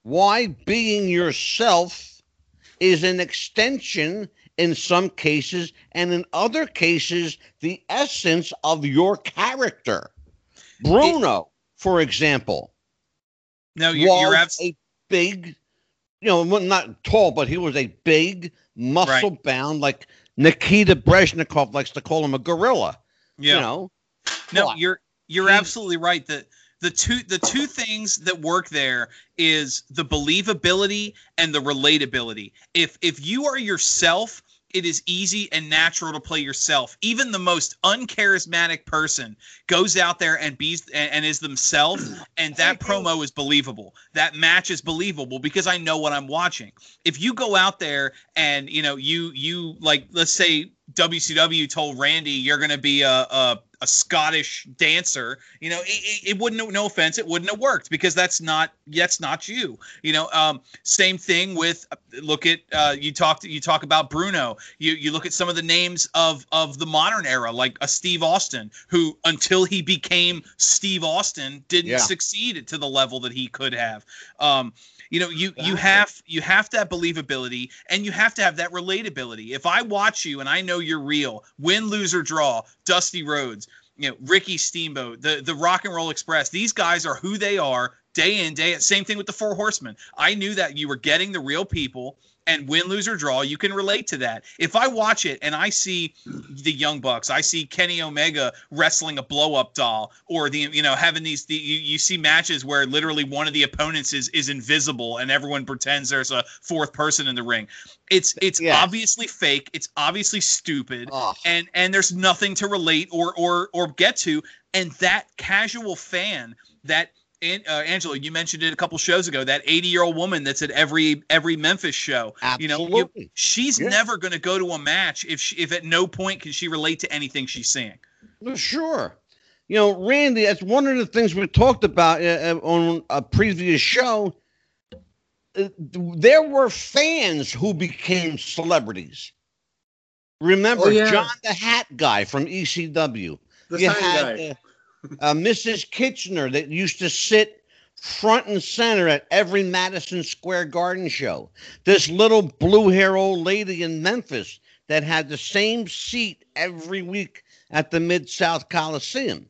Why being yourself is an extension in some cases, and in other cases, the essence of your character. Bruno, for example, No, you're, was you're abs- a big, you know, not tall, but he was a big, muscle bound, like Nikita Brezhnikov likes to call him a gorilla. yeah. You know, No, you're you're absolutely right. The the two the two things that work there is the believability and the relatability. If if you are yourself, it is easy and natural to play yourself. Even the most uncharismatic person goes out there and be and, and is themselves, and that promo is believable. That match is believable because I know what I'm watching. If you go out there and you know you you like let's say WCW told Randy you're going to be a, a a Scottish dancer, you know, it, it, it wouldn't. No offense, it wouldn't have worked because that's not that's not you. You know, um, same thing with look at uh, you talked you talk about Bruno. You you look at some of the names of of the modern era, like a Steve Austin, who until he became Steve Austin didn't Yeah. succeed to the level that he could have. Um, you know, you you have you have to have believability and you have to have that relatability. If I watch you and I know you're real, win, lose or draw, Dusty Rhodes, you know, Ricky Steamboat, the the Rock and Roll Express, these guys are who they are day in day out. Same thing with the Four Horsemen. I knew that you were getting the real people. And win, lose, or draw, you can relate to that. If I watch it and I see the Young Bucks, I see Kenny Omega wrestling a blow up doll, or the you know having these the, you, you see matches where literally one of the opponents is is invisible and everyone pretends there's a fourth person in the ring. It's it's Yes. obviously fake. It's obviously stupid oh, and and there's nothing to relate or or or get to and that casual fan that An- uh, Angelo, you mentioned it a couple shows ago. That 80 year old woman that's at every every Memphis show. You know, you- absolutely. she's Yeah. never going to go to a match if she, if at no point can she relate to anything she's seeing. Well, Sure. You know, Randy, that's one of the things we talked about uh, uh, on a previous show. Uh, there were fans who became celebrities. Remember Oh, yeah. John the Hat guy from ECW. the you had guy. Uh, Mrs. Kitchener that used to sit front and center at every Madison Square Garden show. This little blue hair old lady in Memphis that had the same seat every week at the Mid South Coliseum.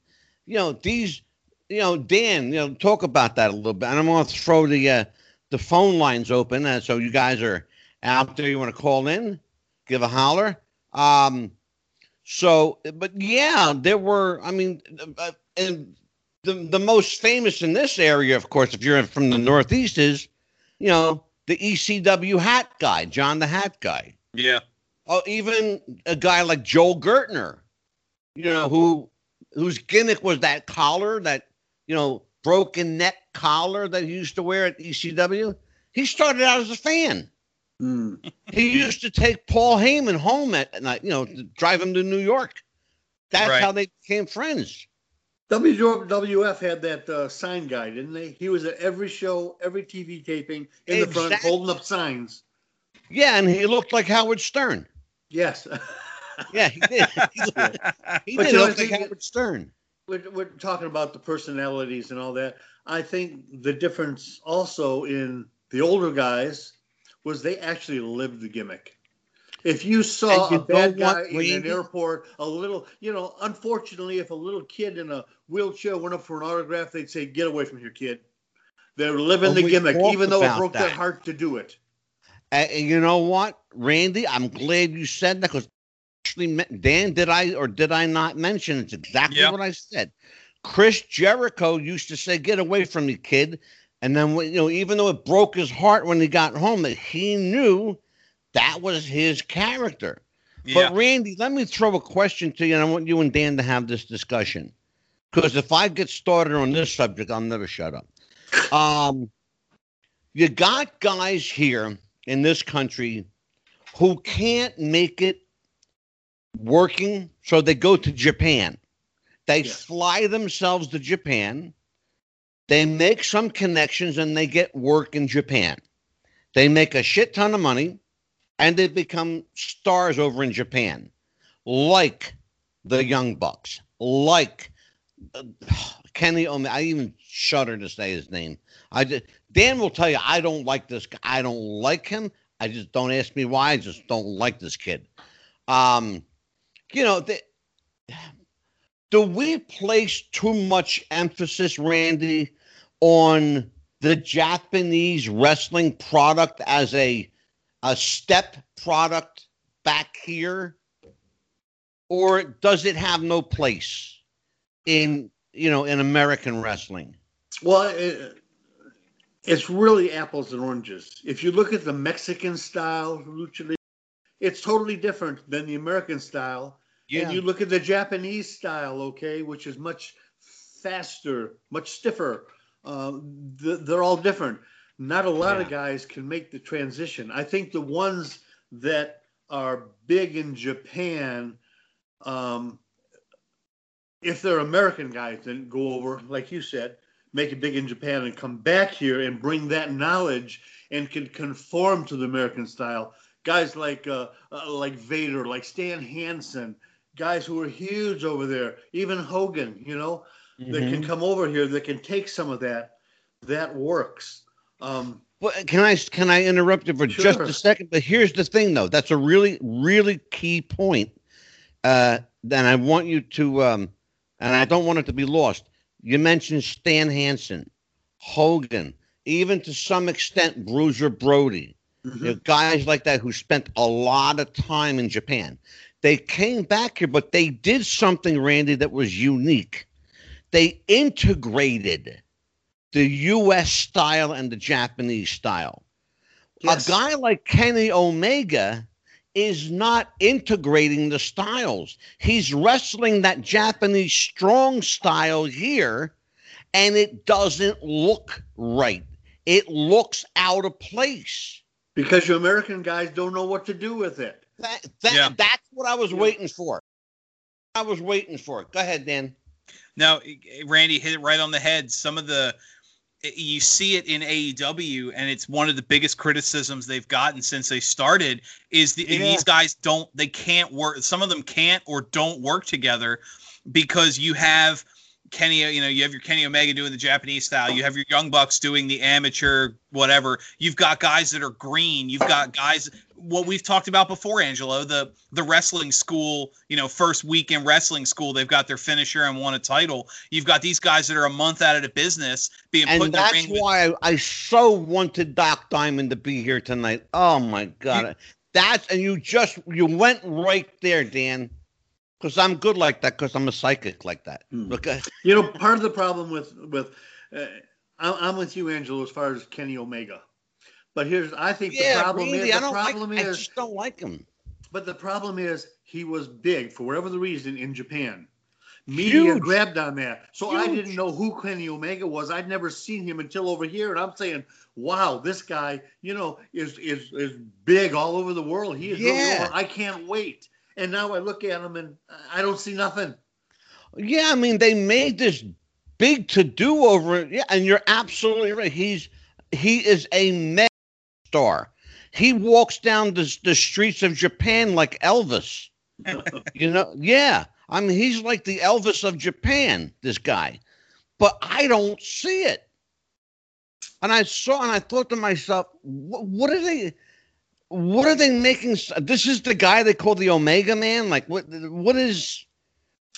You know, these, you know, Dan, you know, talk about that a little bit. And I'm going to throw the uh, the phone lines open. Uh, so you guys are out there, you want to call in, give a holler. Um, so, but yeah, there were. I mean, uh, and the the most famous in this area, of course, if you're from the Northeast, is you know the ECW hat guy, John the Hat guy. Yeah. Oh, even a guy like Joel Gertner, you know, who whose gimmick was that collar, that you know, broken neck collar that he used to wear at ECW. He started out as a fan. Hmm. He used to take Paul Heyman home at night, you know, to drive him to New York. That's Right. how they became friends. WWF had that uh, sign guy, didn't they? He was at every show, every TV taping in the front, holding up signs. Yeah, and he looked like Howard Stern. Yes. Yeah, he did. He, looked- he did you look like think- Howard Stern. we're, we're talking about the personalities and all that. I think the difference also in the older guys was they actually lived the gimmick. If you saw you a bad guy in an airport, a little, you know, unfortunately, if a little kid in a wheelchair went up for an autograph, they'd say, "Get away from here, kid." They're living Well, the gimmick, even though it about broke their heart to do it. And, and you know what, Randy? I'm glad you said that because actually, Dan, did I or did I not mention it's exactly Yeah. what I said? Chris Jericho used to say, "Get away from me, kid," and then you know, even though it broke his heart when he got home, that he knew that was his character. Yeah. But Randy, let me throw a question to you, and I want you and Dan to have this discussion. Because if I get started on this subject, I'll never shut up. Um, you got guys here in this country who can't make it working, so they go to Japan. They Yeah. fly themselves to Japan. They make some connections and they get work in Japan. They make a shit ton of money and they become stars over in Japan, like the Young Bucks, like uh, Kenny Omega. I even shudder to say his name. I just, Dan will tell you I don't like this. guy. I don't like him. I just don't ask me why. I just don't like this kid. Um, you know, the, do we place too much emphasis, Randy, on the Japanese wrestling product as a a step product back here, or does it have no place in you know in American wrestling? Well, it, it's really apples and oranges. If you look at the Mexican style lucha libre, it's totally different than the American style. And you look at the Japanese style, okay, which is much faster, much stiffer. Uh, th- they're all different. Not a lot of guys can make the transition. I think the ones that are big in Japan, um, if they're American guys, then go over, like you said, make it big in Japan and come back here and bring that knowledge and can conform to the American style. Guys like uh, uh, like Vader, like Stan Hansen, guys who are huge over there, even Hogan, you know, that can Mhm. come over here that can take some of that. That works. Um, Well, can I can I interrupt you for just a second? But here's the thing, though. That's a really really key point. Uh, then I want you to, um, and I don't want it to be lost. You mentioned Stan Hansen, Hogan, even to some extent Bruiser Brody. mhm. You know, guys like that who spent a lot of time in Japan. They came back here, but they did something, Randy, that was unique. They integrated the U.S. style and the Japanese style. Yes. A guy like Kenny Omega is not integrating the styles. He's wrestling that Japanese strong style here, and it doesn't look right. It looks out of place. because you American guys don't know what to do with it. That, that Yeah. that's what I was Yeah. waiting for. I was waiting for it. Go ahead, Dan. Now, Randy hit it right on the head. Some of the you see it in AEW, and it's one of the biggest criticisms they've gotten since they started. Is the, Yeah. these guys don't they can't work? Some of them can't or don't work together because you have Kenny. You know, you have your Kenny Omega doing the Japanese style. You have your Young Bucks doing the amateur whatever. You've got guys that are green. You've got guys. What we've talked about before, Angelo, the the wrestling school. You know, first week in wrestling school, they've got their finisher and won a title. You've got these guys that are a month out of the business being put in And the that's ring. with- why I, I so wanted Doc Diamond to be here tonight. Oh my God. that's and you just you went right there, Dan. Because I'm good like that, because I'm a psychic like that. Hmm. Okay. You know, part of the problem with with uh, I'm, with you, Angelo, as far as Kenny Omega. But here's, I think the problem Randy, is I the don't like problem I is, just don't like him. but the problem is he was big for whatever the reason in Japan. Media Huge. grabbed on that, so I didn't know who Kenny Omega was. I'd never seen him until over here, and I'm saying, "Wow, this guy, you know, is is is big all over the world. He is really Yeah. over. I can't wait." And now I look at him and I don't see nothing. Yeah, I mean they made this big to do over it. Yeah, and you're absolutely right. He's he is a mega star. He walks down the, the streets of Japan like Elvis. you know, yeah. I mean, he's like the Elvis of Japan, this guy. But I don't see it. And I saw and I thought to myself, what, what are they? What are they making? This is the guy they call the Omega Man. Like, what? What is?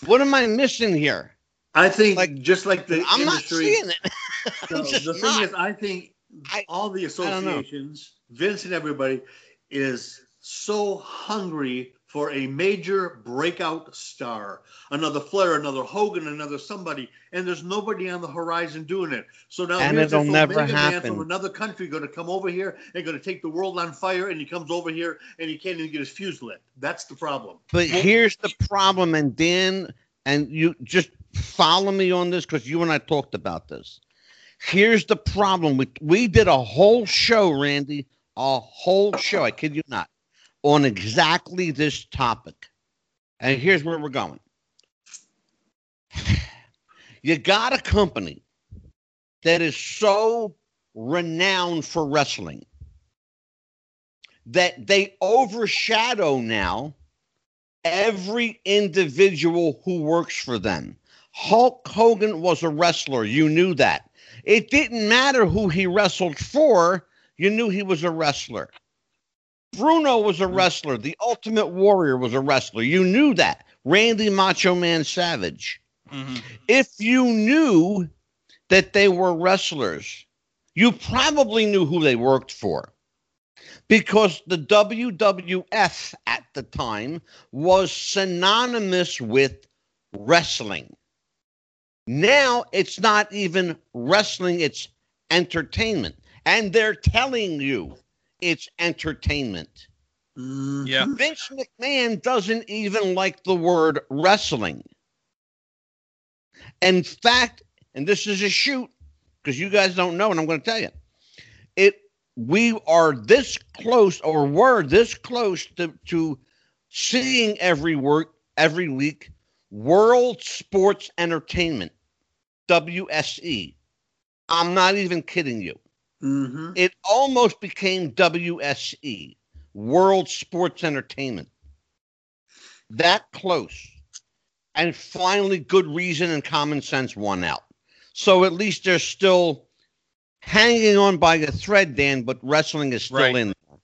What am I missing here? I think like just like the I'm industry, not seeing it. no, the not. thing is, I think I- all the associations, Vince and everybody, is so hungry for a major breakout star, another Flair, another Hogan, another somebody, and there's nobody on the horizon doing it. So now And here's it'll this never Omega man from another country going to come over here and going to take the world on fire, and he comes over here and he can't even get his fuse lit. That's the problem. But here's the problem, and Dan, and you just follow me on this because you and I talked about this. Here's the problem. We we did a whole show, Randy, a whole show. I kid you not, on exactly this topic. And here's where we're going. You got a company that is so renowned for wrestling that they overshadow now every individual who works for them. Hulk Hogan was a wrestler. You knew that. It didn't matter who he wrestled for, you knew he was a wrestler. Bruno was a wrestler. The Ultimate Warrior was a wrestler. You knew that. Randy Macho Man Savage. Mhm. If you knew that they were wrestlers, you probably knew who they worked for because the WWF at the time was synonymous with wrestling. Now it's not even wrestling, it's entertainment. And they're telling you it's entertainment. Mm-hmm. Yeah. Vince McMahon doesn't even like the word wrestling. In fact, and this is a shoot because you guys don't know, and I'm going to tell you, it we are this close, or were this close to to seeing every work every week. World Sports Entertainment, WSE. I'm not even kidding you Mm-hmm. it almost became WSE, World Sports Entertainment. That close. And finally, good reason and common sense won out. So at least they're still hanging on by a thread, Dan, but wrestling is still Right. in there.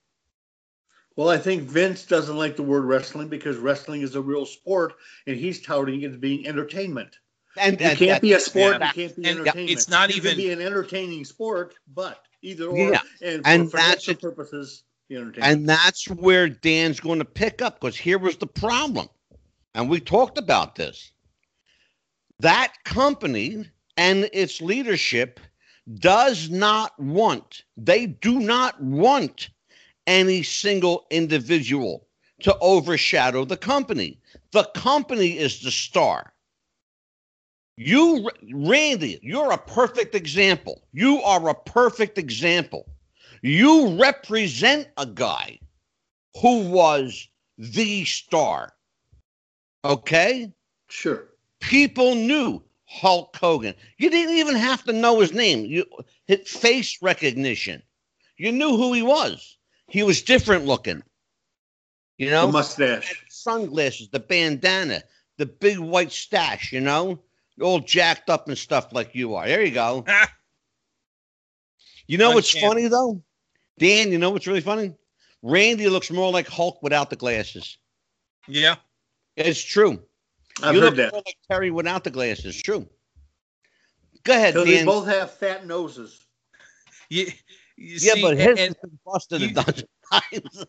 Well, I think Vince doesn't like the word wrestling because wrestling is a real sport, and he's touting it as being entertainment. And, You can't be a sport. yeah. You can't be And entertainment. it's not you even- can be an entertaining sport, but either or. Yeah. And for And that's financial it. purposes, the entertainment. And that's where Dan's going to pick up because here was the problem. And we talked about this. That company and its leadership does not want, they do not want any single individual to overshadow the company. The company is the star. You, Randy, you're a perfect example. You are a perfect example. You represent a guy who was the star. Okay? sure. People knew Hulk Hogan. You didn't even have to know his name. You hit face recognition. You knew who he was. He was different looking. You know, the mustache. sunglasses, the bandana, the big white stash, you know, all jacked up and stuff like you are. There you go. You know what's funny though? Dan, you know what's really funny? Randy looks more like Hulk without the glasses. Yeah. It's true. I've you heard look that. more like Terry without the glasses. True. Go ahead, Because they both have fat noses. You, you yeah, see, but and- his has and been busted you- a dozen times.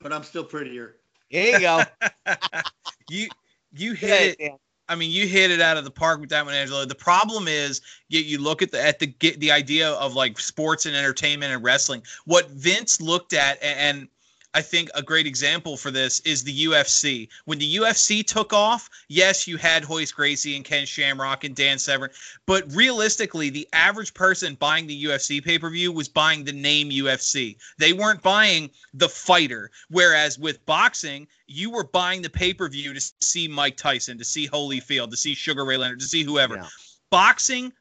But I'm still prettier. There you go. you you Go hit ahead, it Dan. I mean, you hit it out of the park with that one, Angelo. The problem is, you, you look at the at the get the idea of like sports and entertainment and wrestling. What Vince looked at, a- and I think a great example for this is the UFC. When the UFC took off, yes, you had Royce Gracie and Ken Shamrock and Dan Severn, but realistically, the average person buying the UFC pay per view was buying the name UFC. They weren't buying the fighter. Whereas with boxing, you were buying the pay per view to see Mike Tyson, to see Holyfield, to see Sugar Ray Leonard, to see whoever. Yeah. Boxing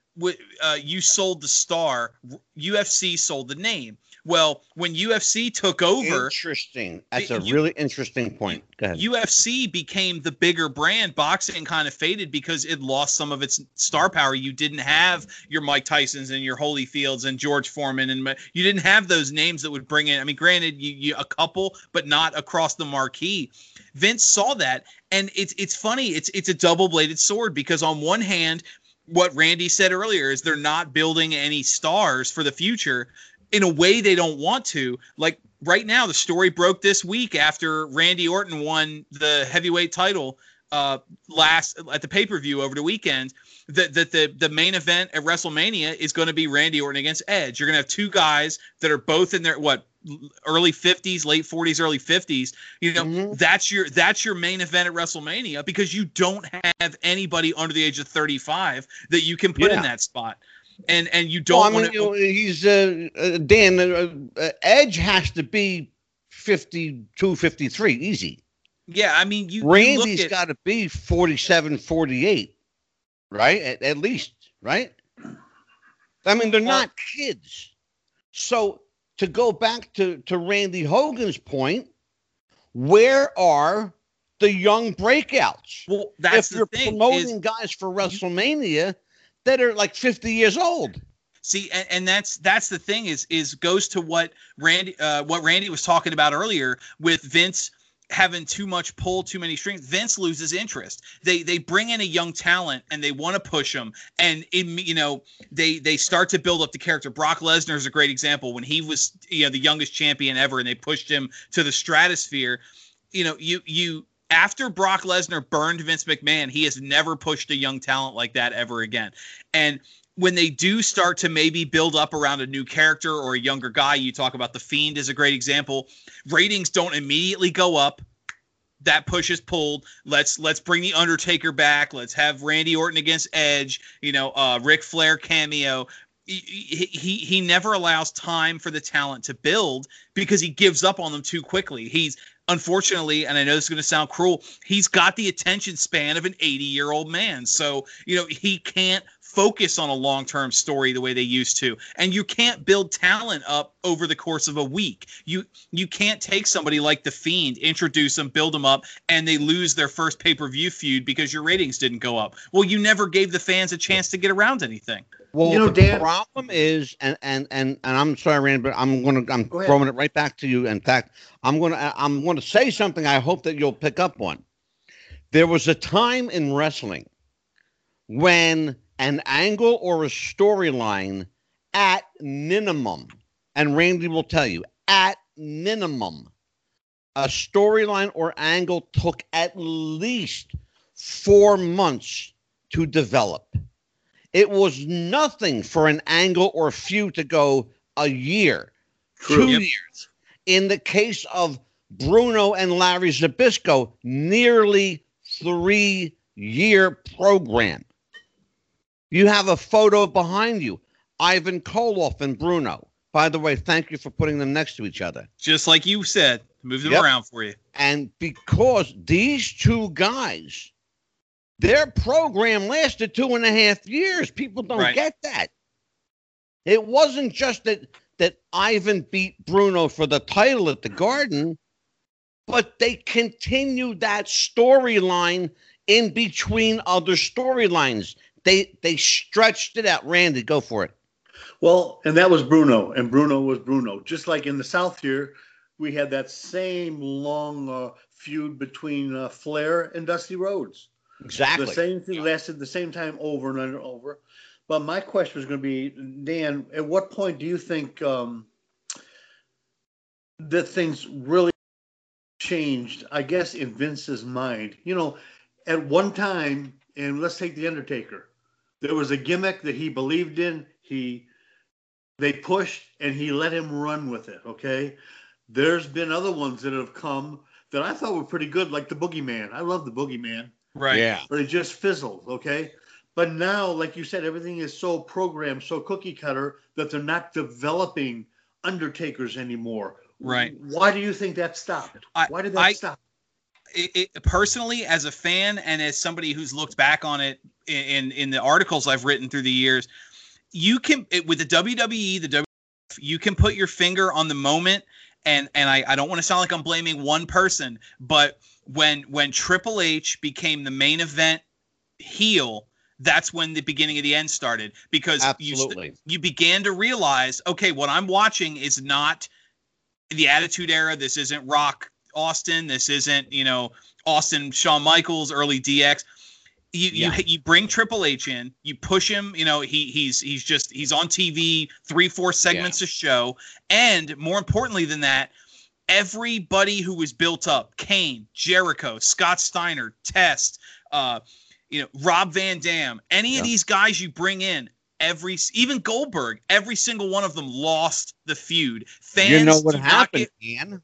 uh, you sold the star, UFC sold the name. Well, when UFC took over, interesting. That's a you, really interesting point. Go ahead. UFC became the bigger brand. Boxing kind of faded because it lost some of its star power. You didn't have your Mike Tyson's and your Holyfields and George Foreman, and you didn't have those names that would bring in. I mean, granted, you, you a couple, but not across the marquee. Vince saw that, and it's it's funny. It's it's a double bladed sword because on one hand, what Randy said earlier is they're not building any stars for the future in a way they don't want to. Like right now, the story broke this week after Randy Orton won the heavyweight title uh, last at the pay per view over the weekend. That that the the main event at WrestleMania is going to be Randy Orton against Edge. You're going to have two guys that are both in their what early 50s late 40s early 50s you know mm-hmm. that's your that's your main event at wrestlemania because you don't have anybody under the age of 35 that you can put yeah. in that spot and and you don't well, I mean, want to. he's uh, uh, Dan. Uh, uh, Edge has to be 52, 53, easy. Yeah, I mean, you. Randy's got to be 47, 48, right? At, at, least, right? I mean, they're not kids. So to go back to to Randy Hogan's point, where are the young breakouts? Well, that's if you're promoting is, guys for WrestleMania that are like 50 years old. See, and, and that's that's the thing is is goes to what Randy uh, what Randy was talking about earlier with Vince having too much pull, too many strings. Vince loses interest. They they bring in a young talent and they want to push them, and it, you know they they start to build up the character. Brock Lesnar is a great example when he was you know the youngest champion ever, and they pushed him to the stratosphere. You know, you you after Brock Lesnar burned Vince McMahon, he has never pushed a young talent like that ever again. And when they do start to maybe build up around a new character or a younger guy, you talk about the Fiend is a great example. Ratings don't immediately go up. That push is pulled. Let's let's bring the Undertaker back. Let's have Randy Orton against Edge. You know, uh, Ric Flair cameo. He, he he never allows time for the talent to build because he gives up on them too quickly. He's unfortunately, and I know this is going to sound cruel, he's got the attention span of an 80 year old man. So, you know, he can't focus on a long term story the way they used to. And you can't build talent up over the course of a week. You you can't take somebody like the Fiend, introduce them, build them up, and they lose their first pay per view feud because your ratings didn't go up. Well, you never gave the fans a chance to get around anything. Well, you know, the Dan, problem is, and and and and I'm sorry, Rand, but I'm gonna I'm Go throwing it right back to you. In fact, I'm gonna I'm gonna say something. I hope that you'll pick up on. There was a time in wrestling when an angle or a storyline, at minimum, and Randy will tell you, at minimum, a storyline or angle took at least four months to develop it was nothing for an angle or few to go a year, True. two yep. years. In the case of Bruno and Larry Zbyszko, nearly three year program. You have a photo behind you, Ivan Koloff and Bruno. By the way, thank you for putting them next to each other. Just like you said, move them yep. around for you. And because these two guys their program lasted two and a half years. People don't right. get that. It wasn't just that that Ivan beat Bruno for the title at the Garden, but they continued that storyline in between other storylines. They they stretched it out. Randy, go for it. Well, and that was Bruno, and Bruno was Bruno. Just like in the South here, we had that same long uh, feud between uh, Flair and Dusty Rhodes. Exactly. The same thing lasted the same time over and over. But my question was going to be, Dan, at what point do you think um, that things really changed? I guess in Vince's mind, you know, at one time, and let's take the Undertaker, there was a gimmick that he believed in. He they pushed and he let him run with it. Okay. There's been other ones that have come that I thought were pretty good, like the Boogeyman. I love the Boogeyman. Right. Yeah. But it just fizzled. Okay. But now, like you said, everything is so programmed, so cookie cutter that they're not developing undertakers anymore. Right. Why do you think that stopped? I, Why did that I, stop? it, it, personally, as a fan and as somebody who's looked back on it in in the articles I've written through the years, you can it, with the WWE, the WWF, you can put your finger on the moment, and and I, I don't want to sound like I'm blaming one person, but when when Triple H became the main event heel, that's when the beginning of the end started because Absolutely. you you began to realize, okay, what I'm watching is not the Attitude Era. This isn't Rock Austin. This isn't you know Austin Shawn Michaels early DX. You, yeah. you you bring Triple H in, you push him. You know he he's he's just he's on TV three four segments yeah. a show, and more importantly than that, everybody who was built up Kane, Jericho, Scott Steiner, Test, uh, you know Rob Van Dam, any yeah. of these guys you bring in, every even Goldberg, every single one of them lost the feud. Fans, you know what happened, get, Ian?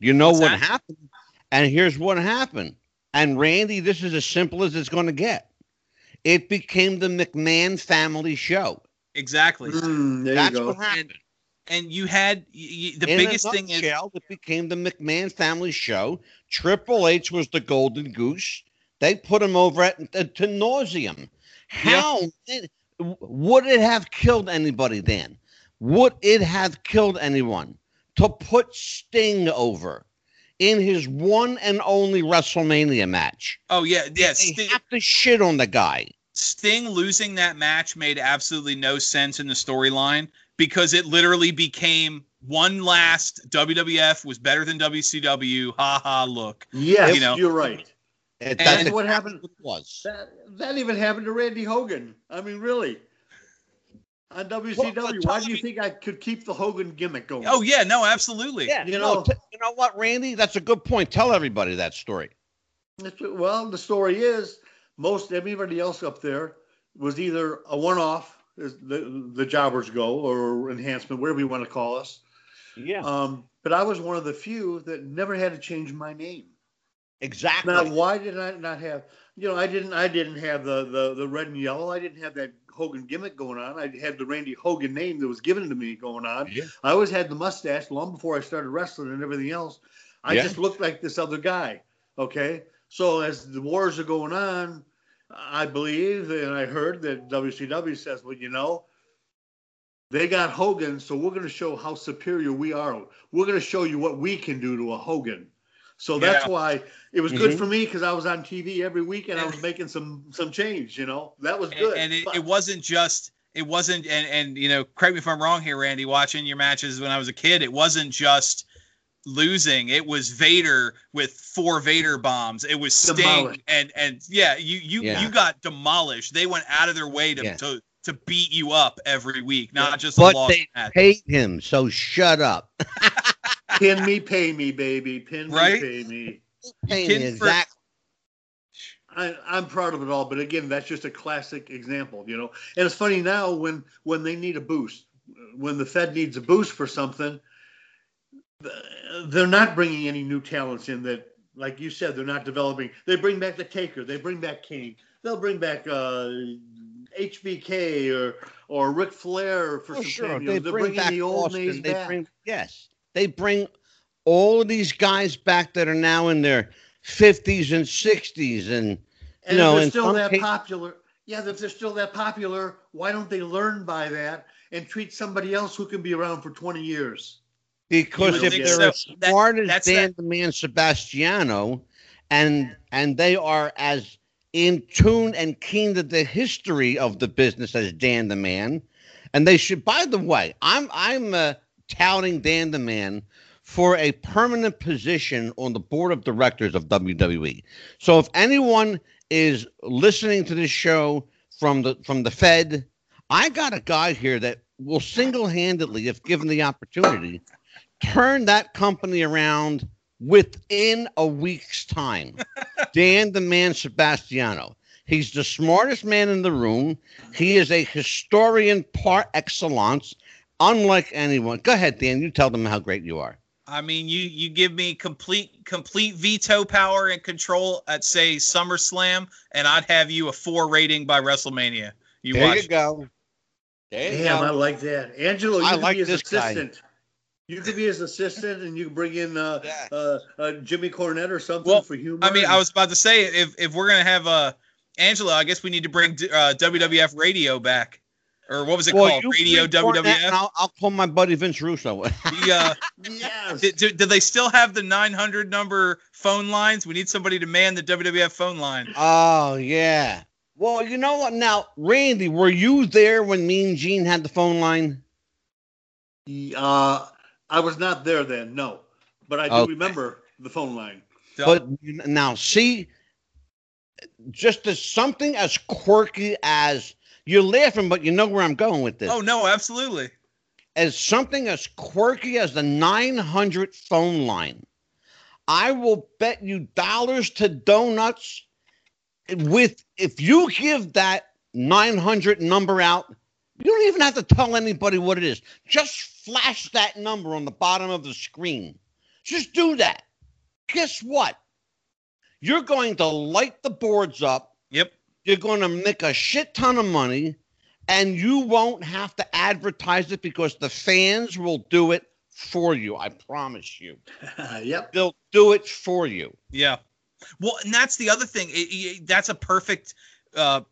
You know what that? happened, and here's what happened. And Randy, this is as simple as it's going to get. It became the McMahon family show. Exactly. Mm, That's what happened. And, you had you, the In biggest thing is it became the McMahon family show. Triple H was the golden goose. They put him over at, at to nauseum. How did, would it have killed anybody then? Would it have killed anyone? to put Sting over in his one and only WrestleMania match. Oh yeah, yeah. They Sting, have to shit on the guy. Sting losing that match made absolutely no sense in the storyline because it literally became one last WWF was better than WCW. Ha ha! Look. Yes, you know, you're right. And, that's what happened. Was that, that even happened to Randy Hogan? I mean, really on WCW. Well, Why do you think I could keep the Hogan gimmick going? Oh yeah, no, absolutely. Yeah, you know, t- you know what, Randy? That's a good point. Tell everybody that story. Well, the story is most everybody else up there was either a one-off, as the the jobbers go, or enhancement, whatever you want to call us. Yeah. Um, but I was one of the few that never had to change my name. Exactly. Now, why did I not have? You know, I didn't. I didn't have the the the red and yellow. I didn't have that Hogan gimmick going on. I had the Randy Hogan name that was given to me going on. Yeah. I always had the mustache long before I started wrestling and everything else. I yeah. just looked like this other guy. Okay. So as the wars are going on, I believe and I heard that WCW says, well, you know, they got Hogan, so we're going to show how superior we are. We're going to show you what we can do to a Hogan. So that's yeah. why it was good mm-hmm. for me because I was on TV every week and I was making some some change. You know, that was good. And, and it, it wasn't just it wasn't and and you know correct me if i'm wrong here randy watching your matches when i was a kid it wasn't just losing it was vader with four vader bombs it was sting demolished. and and yeah you you yeah. you got demolished they went out of their way to yeah. to, to beat you up every week not yeah. just but they match. hate him so shut up Pin me, pay me, baby. Pin me, right? pay me. Pay me exactly. I, I'm proud of it all, but again, that's just a classic example, you know. And it's funny now when when they need a boost, when the Fed needs a boost for something, they're not bringing any new talents in. That, like you said, they're not developing. They bring back the Taker, they bring back King, they'll bring back uh, HBK or or Ric Flair for oh, some sure. They are bringing the old Austin, names back. Bring, yes, they bring all of these guys back that are now in their 50s and 60s and you and know they're still that cases, popular yeah if they're still that popular why don't they learn by that and treat somebody else who can be around for 20 years because if they're so. as smart that, as Dan the Man Sebastiano and and they are as in tune and keen to the history of the business as Dan the Man and they should by the way I'm I'm uh, touting Dan the Man for a permanent position on the board of directors of WWE. So if anyone is listening to this show from the from the Fed, I got a guy here that will single-handedly, if given the opportunity, turn that company around within a week's time. Dan the man Sebastiano. He's the smartest man in the room. He is a historian par excellence unlike anyone. Go ahead, Dan. You tell them how great you are. I mean, you you give me complete complete veto power and control at say SummerSlam, and I'd have you a four rating by WrestleMania. You there watch. you go. There you Damn, go. I like that. Angelo, you I like this assistant. Guy. You could be his assistant, and you could bring in uh, Yeah. uh, uh, Jimmy Cornette or something Well, for humor. I mean, I was about to say if if we're gonna have uh Angelo, I guess we need to bring uh, WWF Radio back, or what was it called? Radio bring Cornette, and WWF. I'll, I'll call my buddy Vince Russo. The, uh, yes. do, do, do they still have the 900 number phone lines? We need somebody to man the WWF phone line. oh yeah. Well, you know what? Now, Randy, were you there when Mean Gene had the phone line? Uh, I was not there then, no, but I do Okay. remember the phone line. But now, see, just as something as quirky as you're laughing, but you know where I'm going with this. oh no, absolutely. As something as quirky as the 900 phone line, I will bet you dollars to donuts. With if you give that 900 number out, you don't even have to tell anybody what it is. Just flash that number on the bottom of the screen. Just do that. Guess what? You're going to light the boards up. Yep. You're going to make a shit ton of money, and you won't have to advertise it because the fans will do it for you. I promise you. yep. They'll do it for you. Yeah. Well, and that's the other thing. It- it- that's a perfect uh,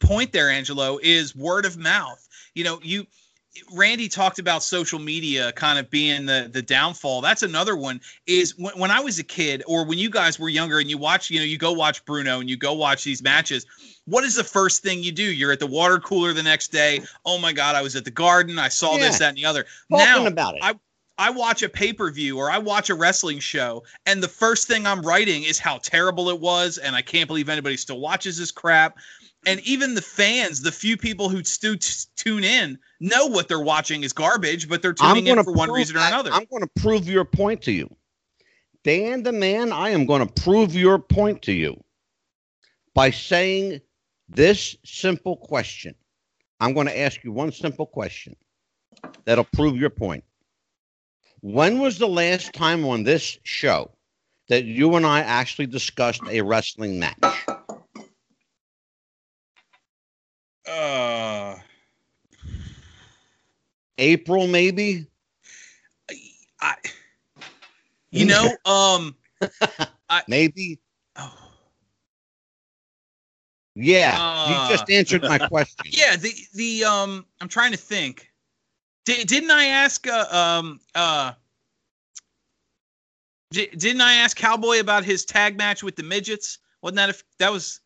point there, Angelo. Is word of mouth. You know, you Randy talked about social media kind of being the the downfall. That's another one. Is when, when I was a kid, or when you guys were younger, and you watch, you know, you go watch Bruno and you go watch these matches. What is the first thing you do? You're at the water cooler the next day. Oh my God, I was at the garden. I saw this, that, and the other. Talking now, about it. I- I watch a pay per view or I watch a wrestling show, and the first thing I'm writing is how terrible it was, and I can't believe anybody still watches this crap. And even the fans, the few people who stu- t- tune in, know what they're watching is garbage, but they're tuning in for one reason or another. I'm going to prove your point to you. Dan the man, I am going to prove your point to you by saying this simple question. I'm going to ask you one simple question that'll prove your point. When was the last time on this show that you and I actually discussed a wrestling match? Uh, April, maybe? I, you know, um, I, Maybe? oh, Yeah, Uh, you just answered my question. yeah, the the um, I'm trying to think. Di- didn't I ask uh, um uh di- didn't I ask Cowboy about his tag match with the midgets? Wasn't that if that was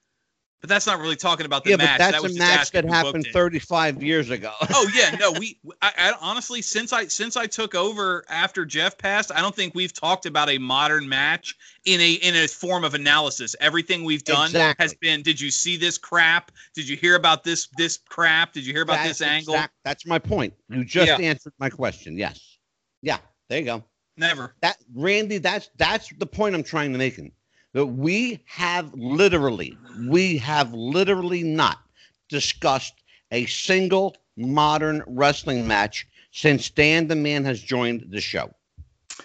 but that's not really talking about the yeah, match. but that's that was a match that happened 35 years ago. Oh yeah, no, we I, I honestly since I since I took over after Jeff passed, I don't think we've talked about a modern match in a in a form of analysis. Everything we've done Exactly. has been did you see this crap? Did you hear about this this crap? Did you hear about That's this angle? exact- that's my point. You just Yeah. answered my question. Yes. Yeah. There you go. Never. That Randy, that's that's the point I'm trying to make. That we have literally, we have literally not discussed a single modern wrestling match since Dan the Man has joined the show.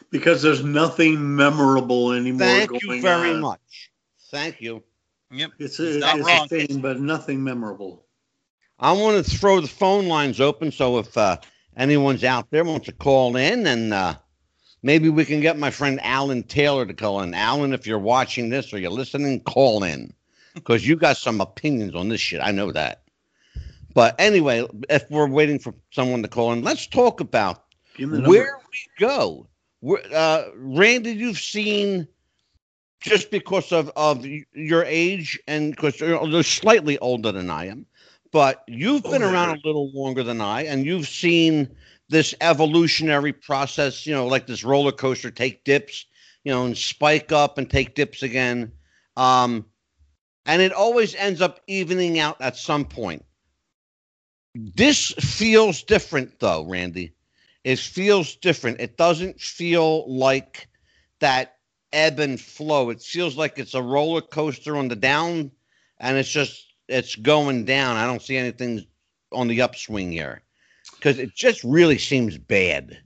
Because there's nothing memorable anymore. Thank you very on. much. Thank you. Yep. It's, a, not it's wrong. a thing, but nothing memorable. I want to throw the phone lines open so if uh, anyone's out there wants to call in and uh, maybe we can get my friend Alan Taylor to call in. Alan, if you're watching this or you're listening, call in because you got some opinions on this shit. I know that. But anyway, if we're waiting for someone to call in, let's talk about Give me the where we go. Where, uh, Randy, you've seen just because of, of your age and because you're slightly older than I am, but you've been Older. around a little longer than I, and you've seen this evolutionary process, you know, like this roller coaster take dips, you know, and spike up and take dips again. Um, and it always ends up evening out at some point. This feels different, though, Randy. It feels different. It doesn't feel like that ebb and flow. It feels like it's a roller coaster on the down, and it's just it's going down. I don't see anything on the upswing here because it just really seems bad.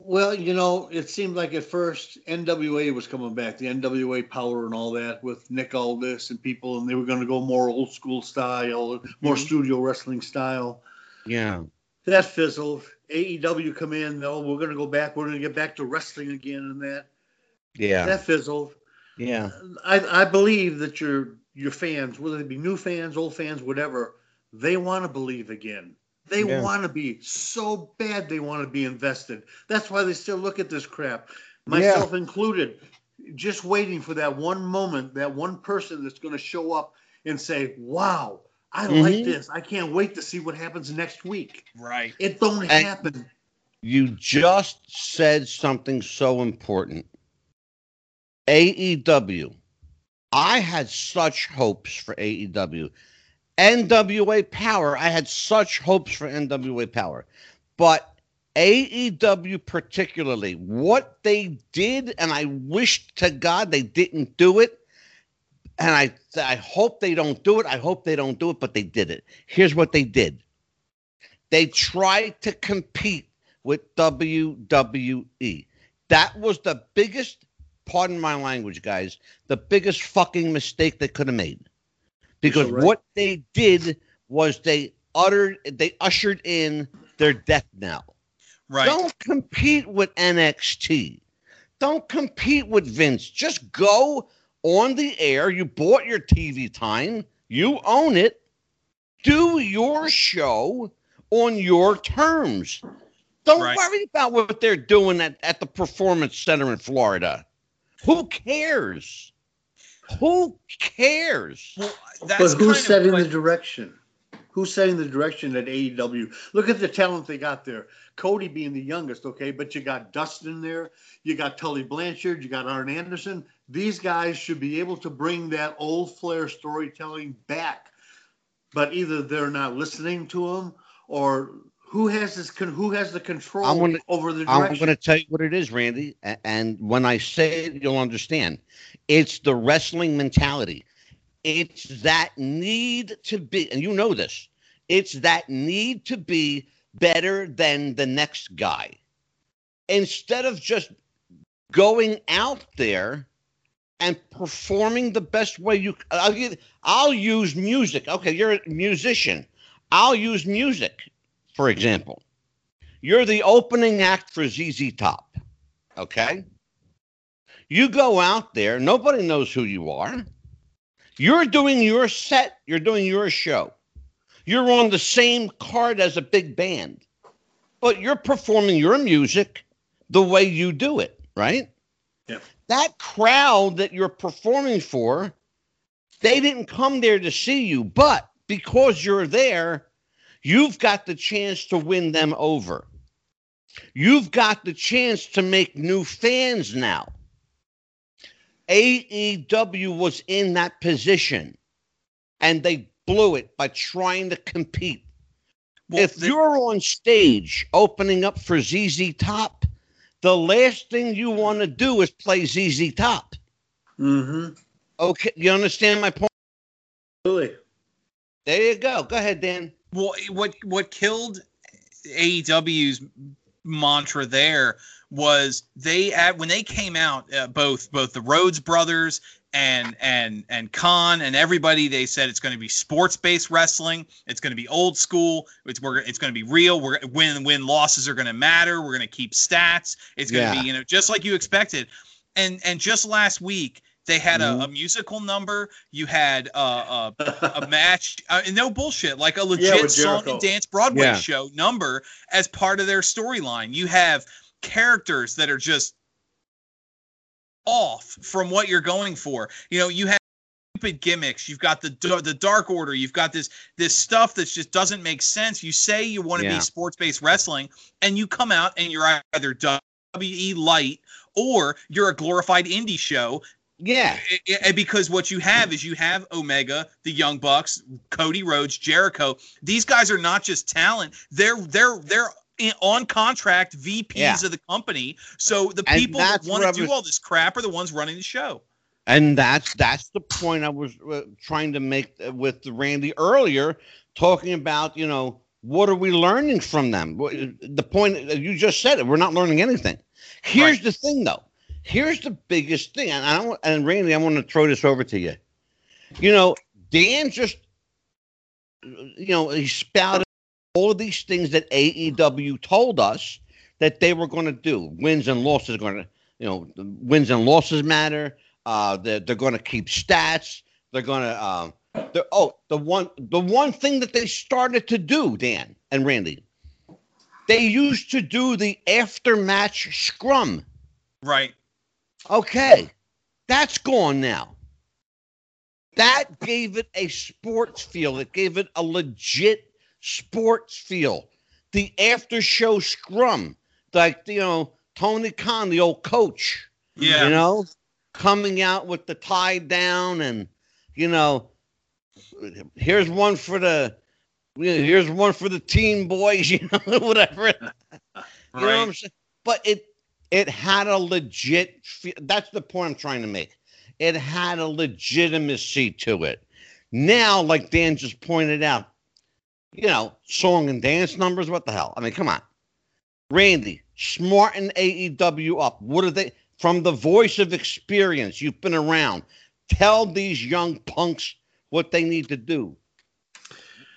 Well, you know, it seemed like at first NWA was coming back, the NWA power and all that with Nick Aldis and people, and they were going to go more old school style, more Mhm. studio wrestling style. Yeah, that fizzled. AEW come in, though, we're gonna go back. We're gonna get back to wrestling again, and that Yeah. that fizzled. Yeah. I, I believe that your your fans, whether they be new fans, old fans, whatever, they want to believe again. They Yeah. want to be so bad. They want to be invested. That's why they still look at this crap, myself included. Just waiting for that one moment, that one person that's going to show up and say, "Wow, I like Mhm. this. I can't wait to see what happens next week." Right. It don't And- happen. You just said something so important. AEW. I had such hopes for AEW. NWA Power. I had such hopes for NWA Power. But AEW, particularly, what they did, and I wish to God they didn't do it. And I, I hope they don't do it. I hope they don't do it, but they did it. Here's what they did they tried to compete with WWE. That was the biggest, pardon my language, guys, the biggest fucking mistake they could have made. Because right. what they did was they uttered, they ushered in their death knell. Right. Don't compete with NXT. Don't compete with Vince. Just go on the air. You bought your TV time. You own it. Do your show on your terms. Don't Right. worry about what they're doing at, at the Performance Center in Florida. Who cares? Who cares? Well, that's But kind who's of setting the direction? Who's setting the direction at AEW? Look at the talent they got there. Cody being the youngest, okay, but you got Dustin there, you got Tully Blanchard, you got Arn Anderson. These guys should be able to bring that old flair storytelling back, but either they're not listening to them, or who has this? Con- who has the control I'm gonna- over the I'm going to tell you what it is, Randy. And when I say it, you'll understand. It's the wrestling mentality. It's that need to be, and you know this, it's that need to be better than the next guy. Instead of just going out there and performing the best way you I'll, give, I'll use music. Okay, you're a musician. I'll use music, for example. You're the opening act for ZZ Top. Okay? You go out there, nobody knows who you are. You're doing your set, you're doing your show. You're on the same card as a big band, but you're performing your music the way you do it, right? Yeah. That crowd that you're performing for, they didn't come there to see you, but because you're there, you've got the chance to win them over. You've got the chance to make new fans now. AEW was in that position and they blew it by trying to compete. Well, if the- you're on stage opening up for ZZ Top, the last thing you want to do is play ZZ Top. mm-hmm. Okay, you understand my point? Really? There you go. Go ahead, Dan. Well, what what killed AEW's mantra there was they at when they came out, uh, both both the Rhodes brothers and and and Khan and everybody, they said it's going to be sports based wrestling. It's going to be old school. It's we're it's going to be real. We're win win losses are going to matter. We're going to keep stats. It's going to Yeah. be you know just like you expected. And and just last week they had Mhm. a, a musical number. You had uh, uh, a match, uh, no bullshit, like a legit with song and dance Broadway Yeah. show number as part of their storyline. You have characters that are just off from what you're going for. You know, you have stupid gimmicks. You've got the the Dark Order. You've got this this stuff that just doesn't make sense. You say you want to Yeah. be sports based wrestling, and you come out and you're either WE light or you're a glorified indie show Yeah. I- because what you have is you have Omega, the Young Bucks, Cody Rhodes, Jericho. These guys are not just talent; they're they're they're in, on contract VPs Yeah. of the company. So the And people that want to do all this crap are the ones running the show. And that's that's the point I was uh, trying to make uh, with Randy earlier, talking about you know what are we learning from them? The point uh, you just said it, we're not learning anything. Here's Right. the thing, though. Here's the biggest thing, and I don't, and Randy, I want to throw this over to you. You know, Dan just, you know, he spouted all of these things that AEW told us that they were going to do. Wins and losses are going to, you know, wins and losses matter. Uh, they're, they're going to keep stats. They're going to, uh, they're, oh, the one, the one thing that they started to do, Dan and Randy, they used to do the after match scrum. Right. Okay, that's gone now. That gave it a sports feel. It gave it a legit sports feel. The after show scrum, like you know Tony Khan, the old coach. Yeah. You know, coming out with the tie down and you know, here's one for the here's one for the team boys, you know, whatever. You know what I'm saying? But it it had a legit. That's the point I'm trying to make. It had a legitimacy to it. Now, like Dan just pointed out, you know, song and dance numbers. What the hell? I mean, come on, Randy, smarten AEW up. What are they? From the voice of experience, you've been around. Tell these young punks what they need to do.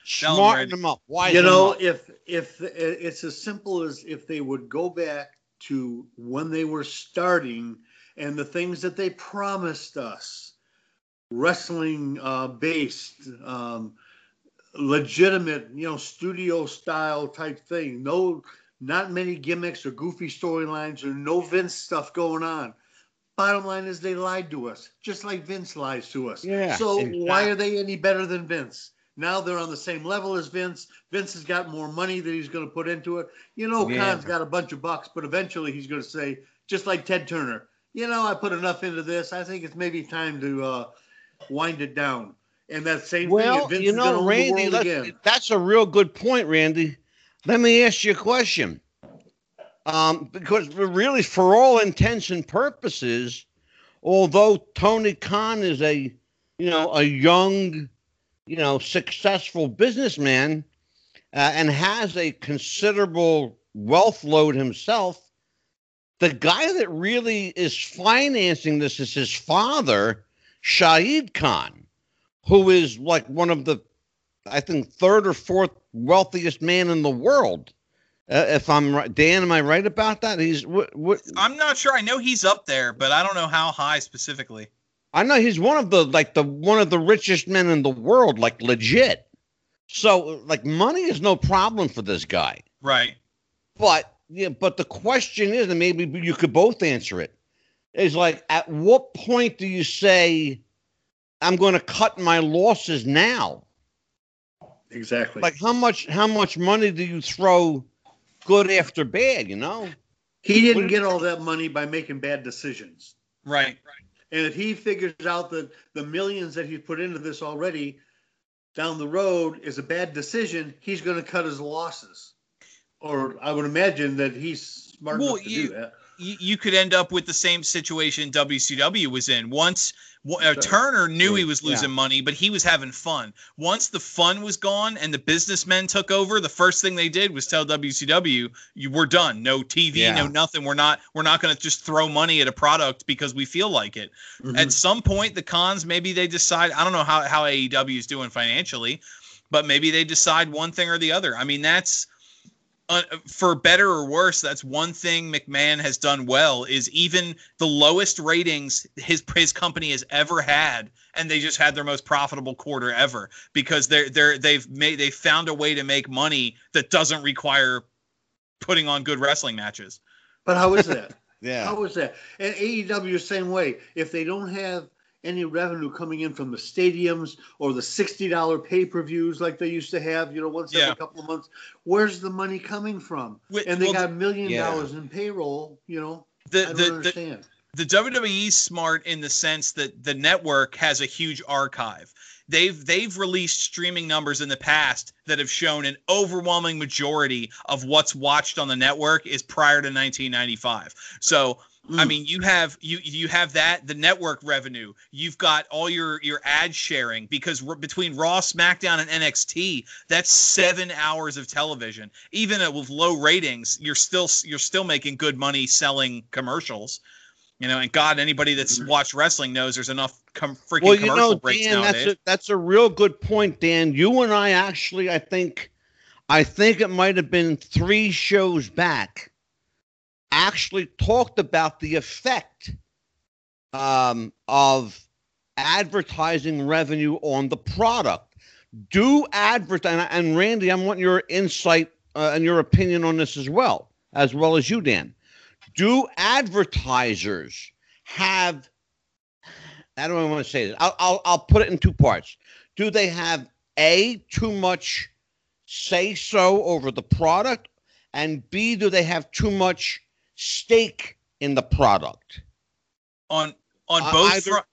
Smarten Randy. them up. Why? you know if if it's as simple as if they would go back to when they were starting and the things that they promised us. Wrestling uh, based um, legitimate you know studio style type thing. No not many gimmicks or goofy storylines or no vince stuff going on. Bottom line is they lied to us just like vince lies to us. Yeah, so why are they any better than vince now they're on the same level as Vince. Vince has got more money that he's going to put into it. You know, Yeah. Khan's got a bunch of bucks, but eventually he's going to say, just like Ted Turner, you know, I put enough into this. I think it's maybe time to uh, wind it down. And that same Well, thing, Vince you know, Randy, that's a real good point, Randy. Let me ask you a question. Um, because really, for all intents and purposes, although Tony Khan is a, you know, a young, you know, successful businessman uh, and has a considerable wealth load himself, the guy that really is financing this is his father, Shahid Khan, who is like one of the, I think, third or fourth wealthiest man in the world. Uh, if I'm right, Dan, am I right about that? He's what? What? I'm not sure. I know he's up there, but I don't know how high specifically. I know he's one of the like the one of the richest men in the world, like legit. So like money is no problem for this guy. Right. But yeah, but the question is, and maybe you could both answer it, is like at what point do you say I'm going to cut my losses now? Exactly. Like how much how much money do you throw good after bad, you know? he didn't get all that money by making bad decisions. Right. And if he figures out that the millions that he's put into this already down the road is a bad decision, he's going to cut his losses. Or I would imagine that he's smart Well, enough to you- do that. You, you could end up with the same situation WCW was in. Once uh. Turner knew he was losing yeah. money, but he was having fun. Once the fun was gone and the businessmen took over, the first thing they did was tell WCW, "You we're done. No TV, Yeah. no nothing. We're not we're not going to just throw money at a product because we feel like it." Mhm. At some point, the Khans maybe they decide. I don't know how how AEW is doing financially, but maybe they decide one thing or the other. I mean, that's uh, for better or worse. That's one thing McMahon has done well is even the lowest ratings his his company has ever had, and they just had their most profitable quarter ever because they're they're they've made they found a way to make money that doesn't require putting on good wrestling matches. But how is that? Yeah. How is that? And AEW the same way. If they don't have any revenue coming in from the stadiums or the sixty dollar pay per views like they used to have, you know, once Yeah. every couple of months, where's the money coming from? Wh- And they well, got a million Yeah. dollars in payroll. You know, I The don't the, the understand. the WWE's smart in the sense that the network has a huge archive. They've they've released streaming numbers in the past that have shown an overwhelming majority of what's watched on the network is prior to 1995. So I Mm. mean, you have you you have that the network revenue. You've got all your your ad sharing because r- between Raw, SmackDown, and NXT, that's seven hours of television. Even with low ratings, you're still you're still making good money selling commercials. You know, and God, anybody that's watched wrestling knows there's enough com- freaking well, you commercial know, breaks Dan, nowadays. that's a, that's a real good point, Dan. You and I actually, I think, I think it might have been three shows back, actually talked about the effect um, of advertising revenue on the product. Do advertise, and Randy, I want your insight uh, and your opinion on this as well, as well as you, Dan. Do advertisers have? I don't want to say this. I'll, I'll I'll put it in two parts. Do they have a too much say so over the product, and b do they have too much stake in the product? On on Uh, both either- fro-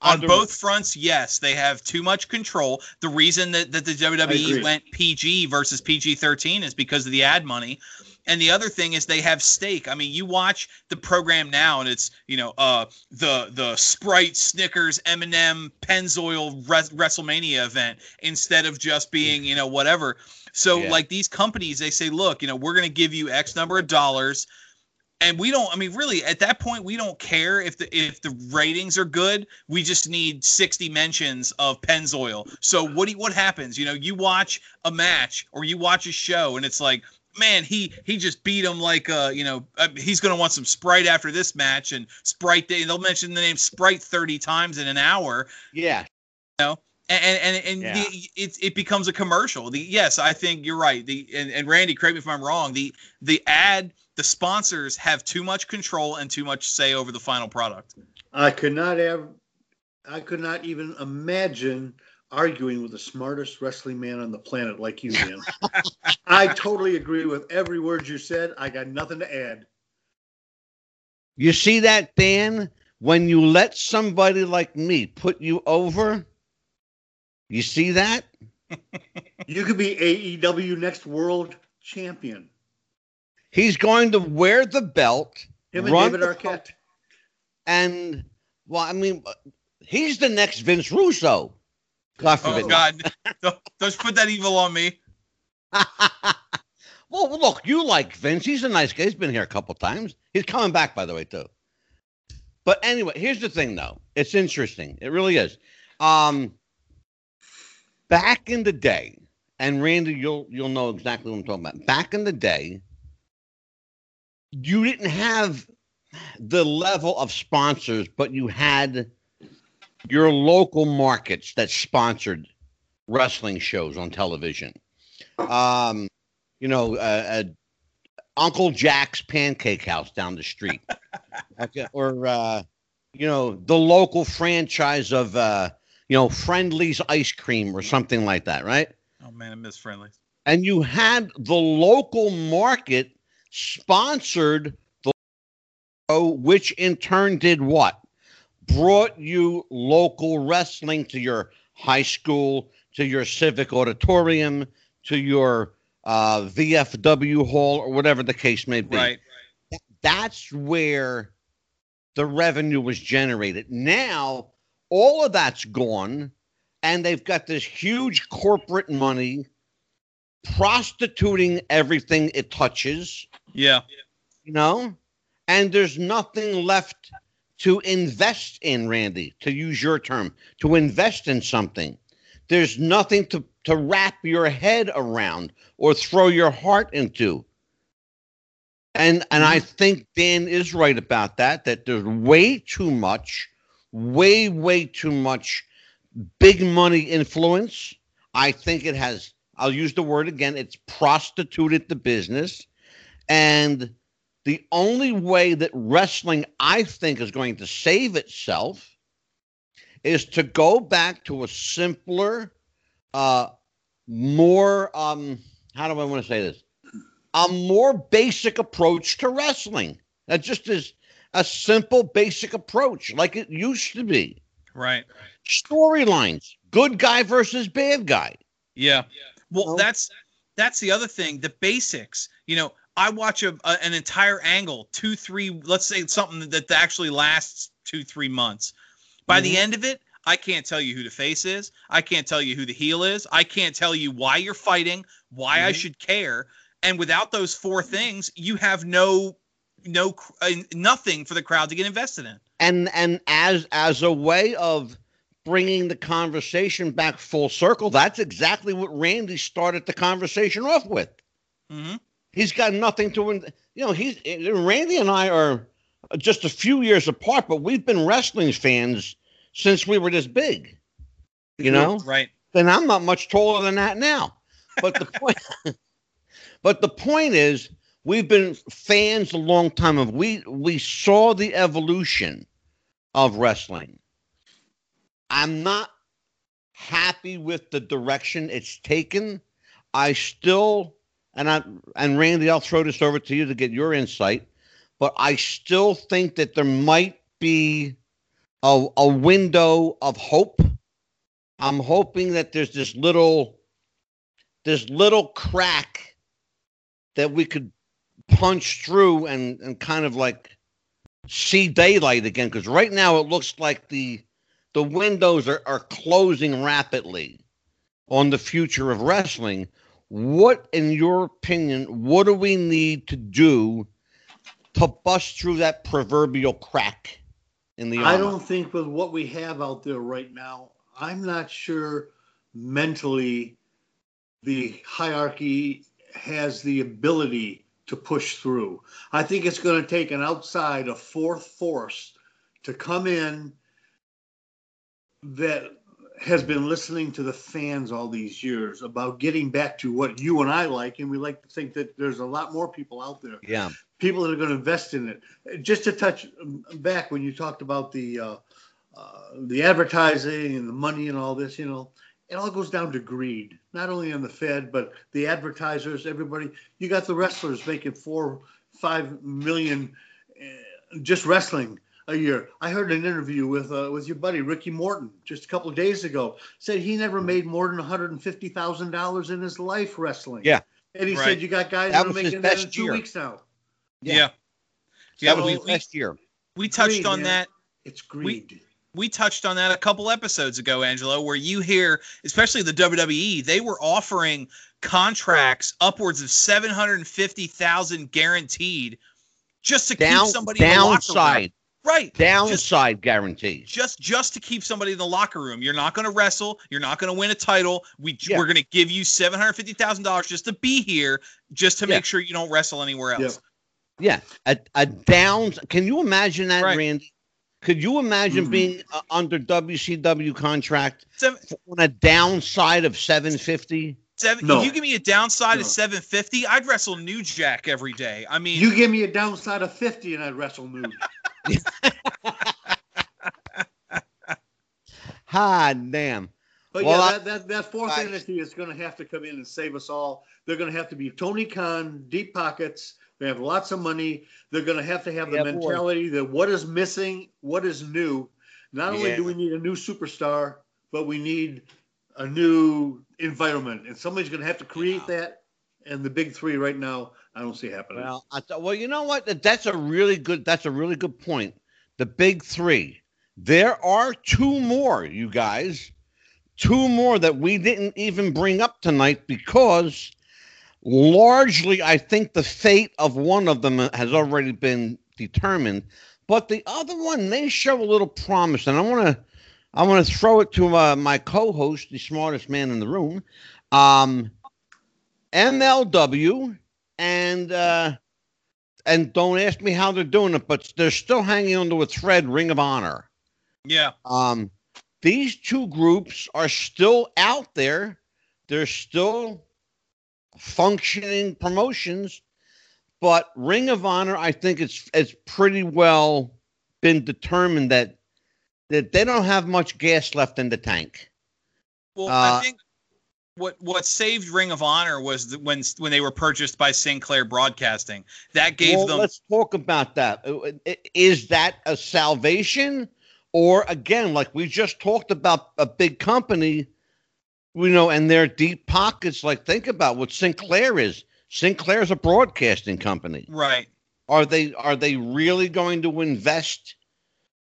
on either- both fronts, yes, they have too much control. The reason that, that the. WWE went PG versus PG 13 is because of the ad money. And the other thing is they have stake. I mean, you watch the program now, and it's you know uh the the Sprite, Snickers, M&M, Pennzoil Res- WrestleMania event instead of just being you know whatever. So Yeah. like these companies, they say, look, you know, we're going to give you X number of dollars and we don't i mean really at that point we don't care if the if the ratings are good. We just need 60 mentions of pennzoil. So what do you, what happens? You know you watch a match or you watch a show and it's like man he he just beat him like uh you know uh, he's gonna want some sprite after this match and sprite they, they'll mention the name sprite 30 times in an hour. Yeah, and and and Yeah. the, it it becomes a commercial. The yes, I think you're right. The and, and Randy, correct me if I'm wrong. The the ad, the sponsors have too much control and too much say over the final product. I could not have, I could not even imagine arguing with the smartest wrestling man on the planet like you, Dan. I totally agree with every word you said. I got nothing to add. you see that, Dan? When you let somebody like me put you over, you see that? You could be AEW next world champion. He's going to wear the belt, Him and run David the Arquette. and well, I mean, he's the next Vince Russo. God Oh forbid. God, don't, don't put that evil on me. well, look, you like Vince. He's a nice guy. He's been here a couple times. He's coming back, by the way, too. But anyway, here's the thing, though. It's interesting. It really is. Um, back in the day, and Randy, you'll you'll know exactly what I'm talking about. Back in the day, you didn't have the level of sponsors, but you had your local markets that sponsored wrestling shows on television. Um, you know, uh, uh, Uncle Jack's Pancake House down the street, okay, or uh, you know, the local franchise of uh, you know Friendly's Ice Cream or something like that, right? Oh man, I miss Friendly's. and you had the local market sponsored the show, which in turn did what? Brought you local wrestling to your high school, to your civic auditorium, to your uh, VFW hall, or whatever the case may be. Right. That's where the revenue was generated. Now, all of that's gone, and they've got this huge corporate money prostituting everything it touches, Yeah. you know? And there's nothing left to invest in, Randy, to use your term, to invest in something. There's nothing to, to wrap your head around or throw your heart into. And and I mm-hmm. think Dan is right about that, that there's way too much, way, way too much big money influence. I think it has, I'll use the word again, it's prostituted the business. And the only way that wrestling, I think, is going to save itself is to go back to a simpler, uh, more, um, how do I want to say this? A more basic approach to wrestling. That just is a simple, basic approach like it used to be. Right. Storylines, good guy versus bad guy. Yeah. Well, that's that's the other thing. The basics. You know, I watch a, a an entire angle, two, three. Let's say something that actually lasts two, three months. By the Mhm. end of it, I can't tell you who the face is. I can't tell you who the heel is. I can't tell you why you're fighting, why I Mhm. should care. And without those four things, you have no no uh, nothing for the crowd to get invested in. and and as as a way of bringing the conversation back full circle, that's exactly what Randy started the conversation off with. hmm He's got nothing to, win- you know, he's Randy and I are just a few years apart, but we've been wrestling fans since we were this big, you know? Right. then I'm not much taller than that now. But the point, but the point is, we've been fans a long time of we we saw the evolution of wrestling. I'm not happy with the direction it's taken. I still and I and Randy, I'll throw this over to you to get your insight, but I still think that there might be a, a window of hope. I'm hoping that there's this little this little crack that we could punch through and and kind of like see daylight again because right now it looks like the the windows are, are closing rapidly on the future of wrestling. What in your opinion what do we need to do to bust through that proverbial crack in the I don't think with what we have out there right now, I'm not sure mentally the hierarchy has the ability to push through. I think it's going to take an outside, a fourth force to come in that has been listening to the fans all these years about getting back to what you and I like. And we like to think that there's a lot more people out there yeah people that are going to invest in it. Just to touch back when you talked about the uh, uh, the advertising and the money and all this, you know, it all goes down to greed. Not only on the Fed, but the advertisers, everybody. You got the wrestlers making four, five million uh, just wrestling a year. I heard an interview with uh, with your buddy Ricky Morton just a couple of days ago. Said he never made more than one hundred and fifty thousand dollars in his life wrestling. Yeah. and he Right. said you got guys That that, are making that in two year. weeks now. Yeah. Yeah. Yeah. that was we, his best year we touched Greed, on man. that. It's greed. we touched on that a couple episodes ago, Angelo, where you hear, especially the WWE, they were offering contracts upwards of seven hundred and fifty thousand guaranteed, just to down keep somebody in the locker room. downside Right. downside guarantees Just just to keep somebody in the locker room. You're not going to wrestle. You're not going to win a title. We Yeah. we're going to give you seven hundred fifty thousand dollars just to be here, just to Yeah. make sure you don't wrestle anywhere else. Yeah. Yeah, a, a downs. Can you imagine that, Right. Randy? Could you imagine Mhm. being uh, under WCW contract Seven, on a downside of 750? seven, No. If you give me a downside of seven fifty, I'd wrestle New Jack every day. I mean, You give me a downside of 50 and I'd wrestle nude. Ha, damn. But Well, yeah, I- that, that, that fourth I- entity is going to have to come in and save us all. They're going to have to be Tony Khan, deep pockets. They have lots of money. They're going to have to have the Yeah, boy. mentality that what is missing, what is new. Not only do we need a new superstar, but we need a new environment. And somebody's going to have to create that. And the big three right now, I don't see happening. Well, I th- well, you know what? That's a really good. That's a really good point. The big three. There are two more, you guys. Two more that we didn't even bring up tonight because largely, I think the fate of one of them has already been determined. But the other one, they show a little promise, and I want to, I want to throw it to uh, my co-host, the smartest man in the room, um, MLW, and uh, and don't ask me how they're doing it, but they're still hanging onto a thread. Ring of Honor. yeah. Um, these two groups are still out there. They're still functioning promotions, but Ring of Honor, I think it's it's pretty well been determined that that they don't have much gas left in the tank. Well, Uh, I think what what saved Ring of Honor was the, when when they were purchased by Sinclair Broadcasting. That gave well, them let's talk about that. Uh, i- Is that a salvation, or again, like we just talked about, a big company, you know, and their deep pockets? Like, think about what Sinclair is. Sinclair's a broadcasting company. right. Are they are they really going to invest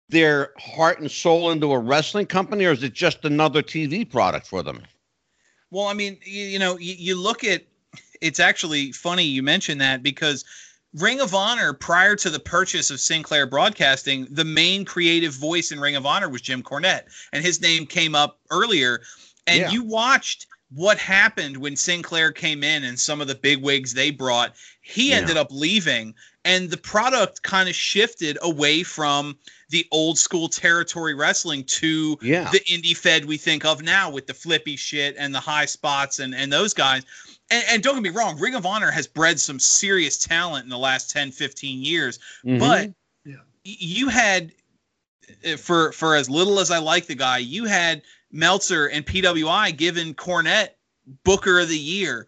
their heart and soul into a wrestling company, or is it just another TV product for them? Well, I mean, you, you know, you, you look at it's actually funny you mentioned that because Ring of Honor, prior to the purchase of Sinclair Broadcasting, the main creative voice in Ring of Honor was Jim Cornette, and his name came up earlier. And Yeah. you watched what happened when Sinclair came in and some of the big wigs they brought. He Yeah. ended up leaving, and the product kind of shifted away from the old school territory wrestling to Yeah. the indie fed we think of now with the flippy shit and the high spots and, and those guys. And, and don't get me wrong, Ring of Honor has bred some serious talent in the last 10, 15 years. Mhm. But Yeah. you had, uh, for for as little as I like the guy, you had Meltzer and PWI given Cornette Booker of the Year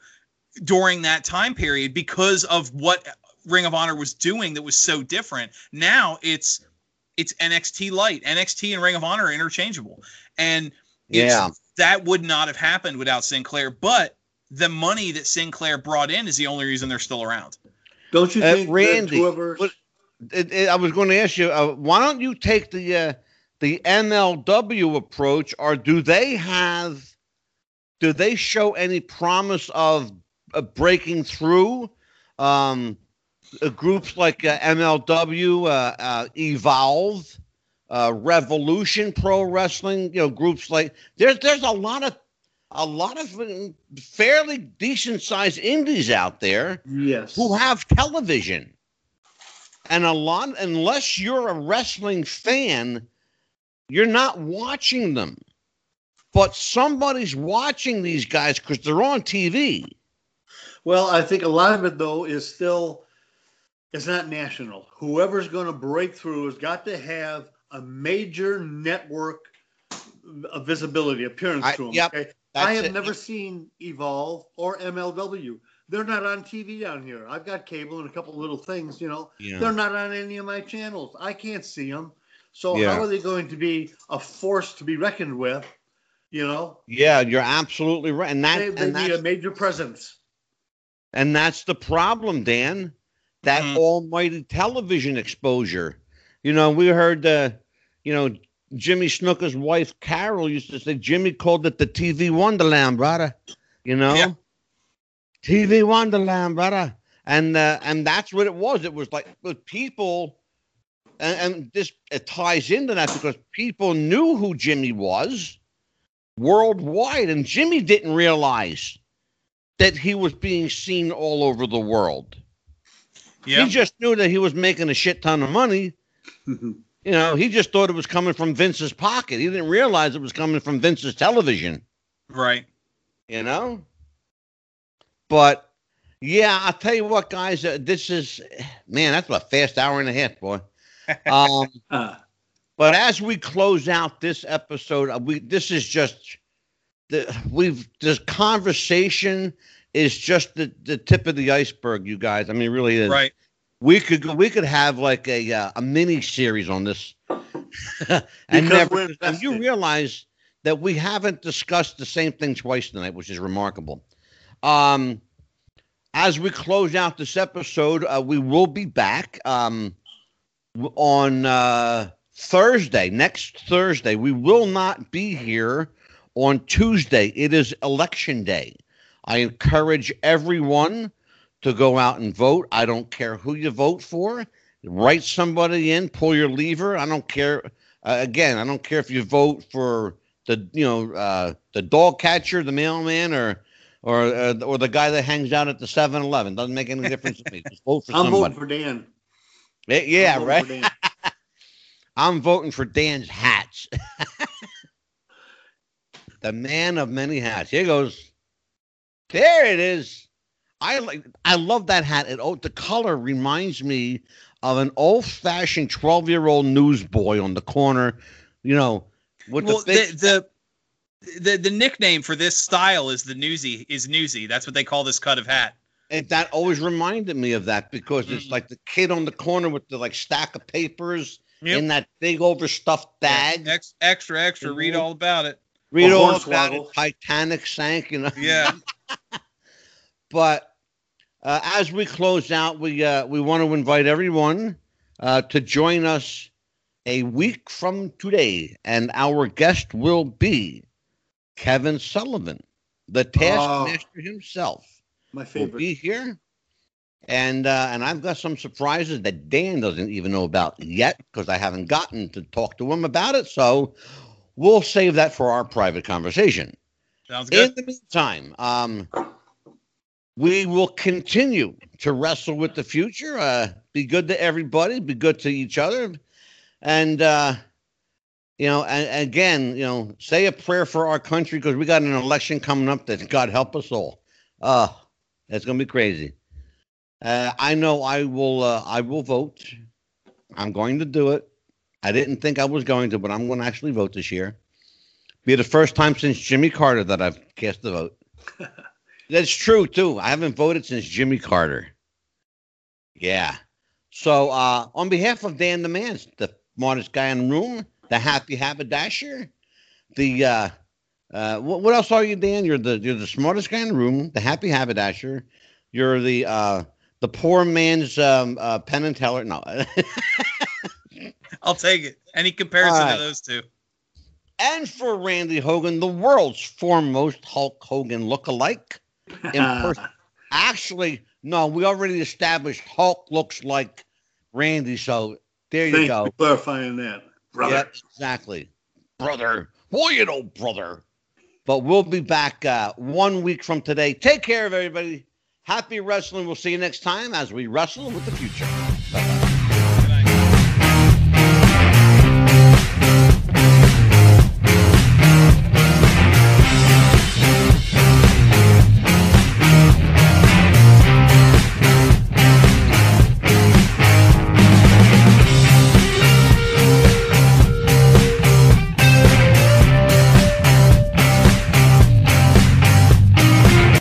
during that time period because of what Ring of Honor was doing that was so different. Now it's it's NXT light. NXT and Ring of Honor are interchangeable. And Yeah. that would not have happened without Sinclair. But the money that Sinclair brought in is the only reason they're still around. Don't you Uh, think Randy, whoever what- It- it- I was going to ask you, uh, why don't you take the uh, the MLW approach, or do they have? Do they show any promise of uh, breaking through? Um, uh, groups like uh, MLW, uh, uh, Evolve, uh, Revolution Pro Wrestling, you know, groups like there's there's a lot of a lot of uh, fairly decent sized indies out there yes who have television. And a lot, unless you're a wrestling fan, you're not watching them. But somebody's watching these guys because they're on TV. Well, I think a lot of it though is still it's not national. Whoever's going to break through has got to have a major network uh, visibility appearance I- to them. yep, okay? I have it. never seen Evolve or MLW. They're not on TV down here. I've got cable and a couple little things, you know. Yeah. They're not on any of my channels. I can't see them. So Yeah. how are they going to be a force to be reckoned with? You know, Yeah, you're absolutely right. And that they, they and need a major presence. and that's the problem, Dan. That Mhm. almighty television exposure. You know, we heard uh, you know, Jimmy Snuka's wife Carol used to say Jimmy called it the TV Wonderland, brother. You know? Yeah. TV Wonderland, brother. And uh, and that's what it was. It was like with people and, and this it ties into that because people knew who Jimmy was worldwide, and Jimmy didn't realize that he was being seen all over the world. Yeah. He just knew that he was making a shit ton of money. You know, he just thought it was coming from Vince's pocket. He didn't realize it was coming from Vince's television, Right. you know? But yeah, I'll tell you what, guys, uh, this is, man, that's a fast hour and a half, boy. Um, Uh, But as we close out this episode, uh, we this is just the we've this conversation is just the, the tip of the iceberg, you guys. I mean, it really is. Right. We could go- we could have like a uh, a mini series on this, and never. You realize that we haven't discussed the same thing twice tonight, which is remarkable. Um, as we close out this episode, uh, we will be back um, on uh, Thursday, next Thursday. We will not be here on Tuesday. It is election day. I encourage everyone to go out and vote. I don't care who you vote for. Write somebody in, pull your lever. I don't care. Uh, again, I don't care if you vote for the you know uh, the dog catcher, the mailman, or or uh, or the guy that hangs out at the 7-Eleven. Doesn't make any difference to me. Just vote for I'm somebody. voting for Dan. Yeah, I'm right. I'm voting for Dan's hats. the man of many hats. Here goes. There it is. I like. I love that hat. It, oh, the color reminds me of an old-fashioned twelve-year-old newsboy on the corner. You know, with well, the big. the, the the the nickname for this style is the newsy is newsy. That's what they call this cut of hat. And that always reminded me of that because it's Mhm. like the kid on the corner with the like stack of papers Yep. in that big overstuffed bag. Ex, extra, extra. Read Mhm. all about it. Read all about hornswoggle. it. Titanic sank, you know. Yeah. But uh, as we close out, we uh, we want to invite everyone uh, to join us a week from today, and our guest will be Kevin Sullivan, the Taskmaster himself, My will favorite. be here, And uh, and I've got some surprises that Dan doesn't even know about yet because I haven't gotten to talk to him about it. So we'll save that for our private conversation. Sounds good. In the meantime, um, we will continue to wrestle with the future. Uh, be good to everybody. Be good to each other, and uh, you know, and again, you know, say a prayer for our country because we got an election coming up that God help us all. Uh, it's gonna be crazy. Uh, I know I will. Uh, I will vote. I'm going to do it. I didn't think I was going to, but I'm going to actually vote this year. Be the first time since Jimmy Carter that I've cast a vote. That's true too. I haven't voted since Jimmy Carter. Yeah. So, uh, on behalf of Dan the Man, the smartest guy in the room, the happy haberdasher, the uh, what, what else are you, Dan? You're the you're the smartest guy in the room, the happy haberdasher. You're the uh, the poor man's um, uh, Penn and Teller. No. I'll take it. Any comparison All right. to those two? and for Randy Hogan, the world's foremost Hulk Hogan lookalike. In person. Actually, no, we already established Hulk looks like Randy, so there you Thank go. you for clarifying that, brother. Yep, exactly. Brother. Boy, you know, brother. But we'll be back uh, one week from today. Take care of everybody. Happy wrestling. We'll see you next time as we wrestle with the future. Bye-bye.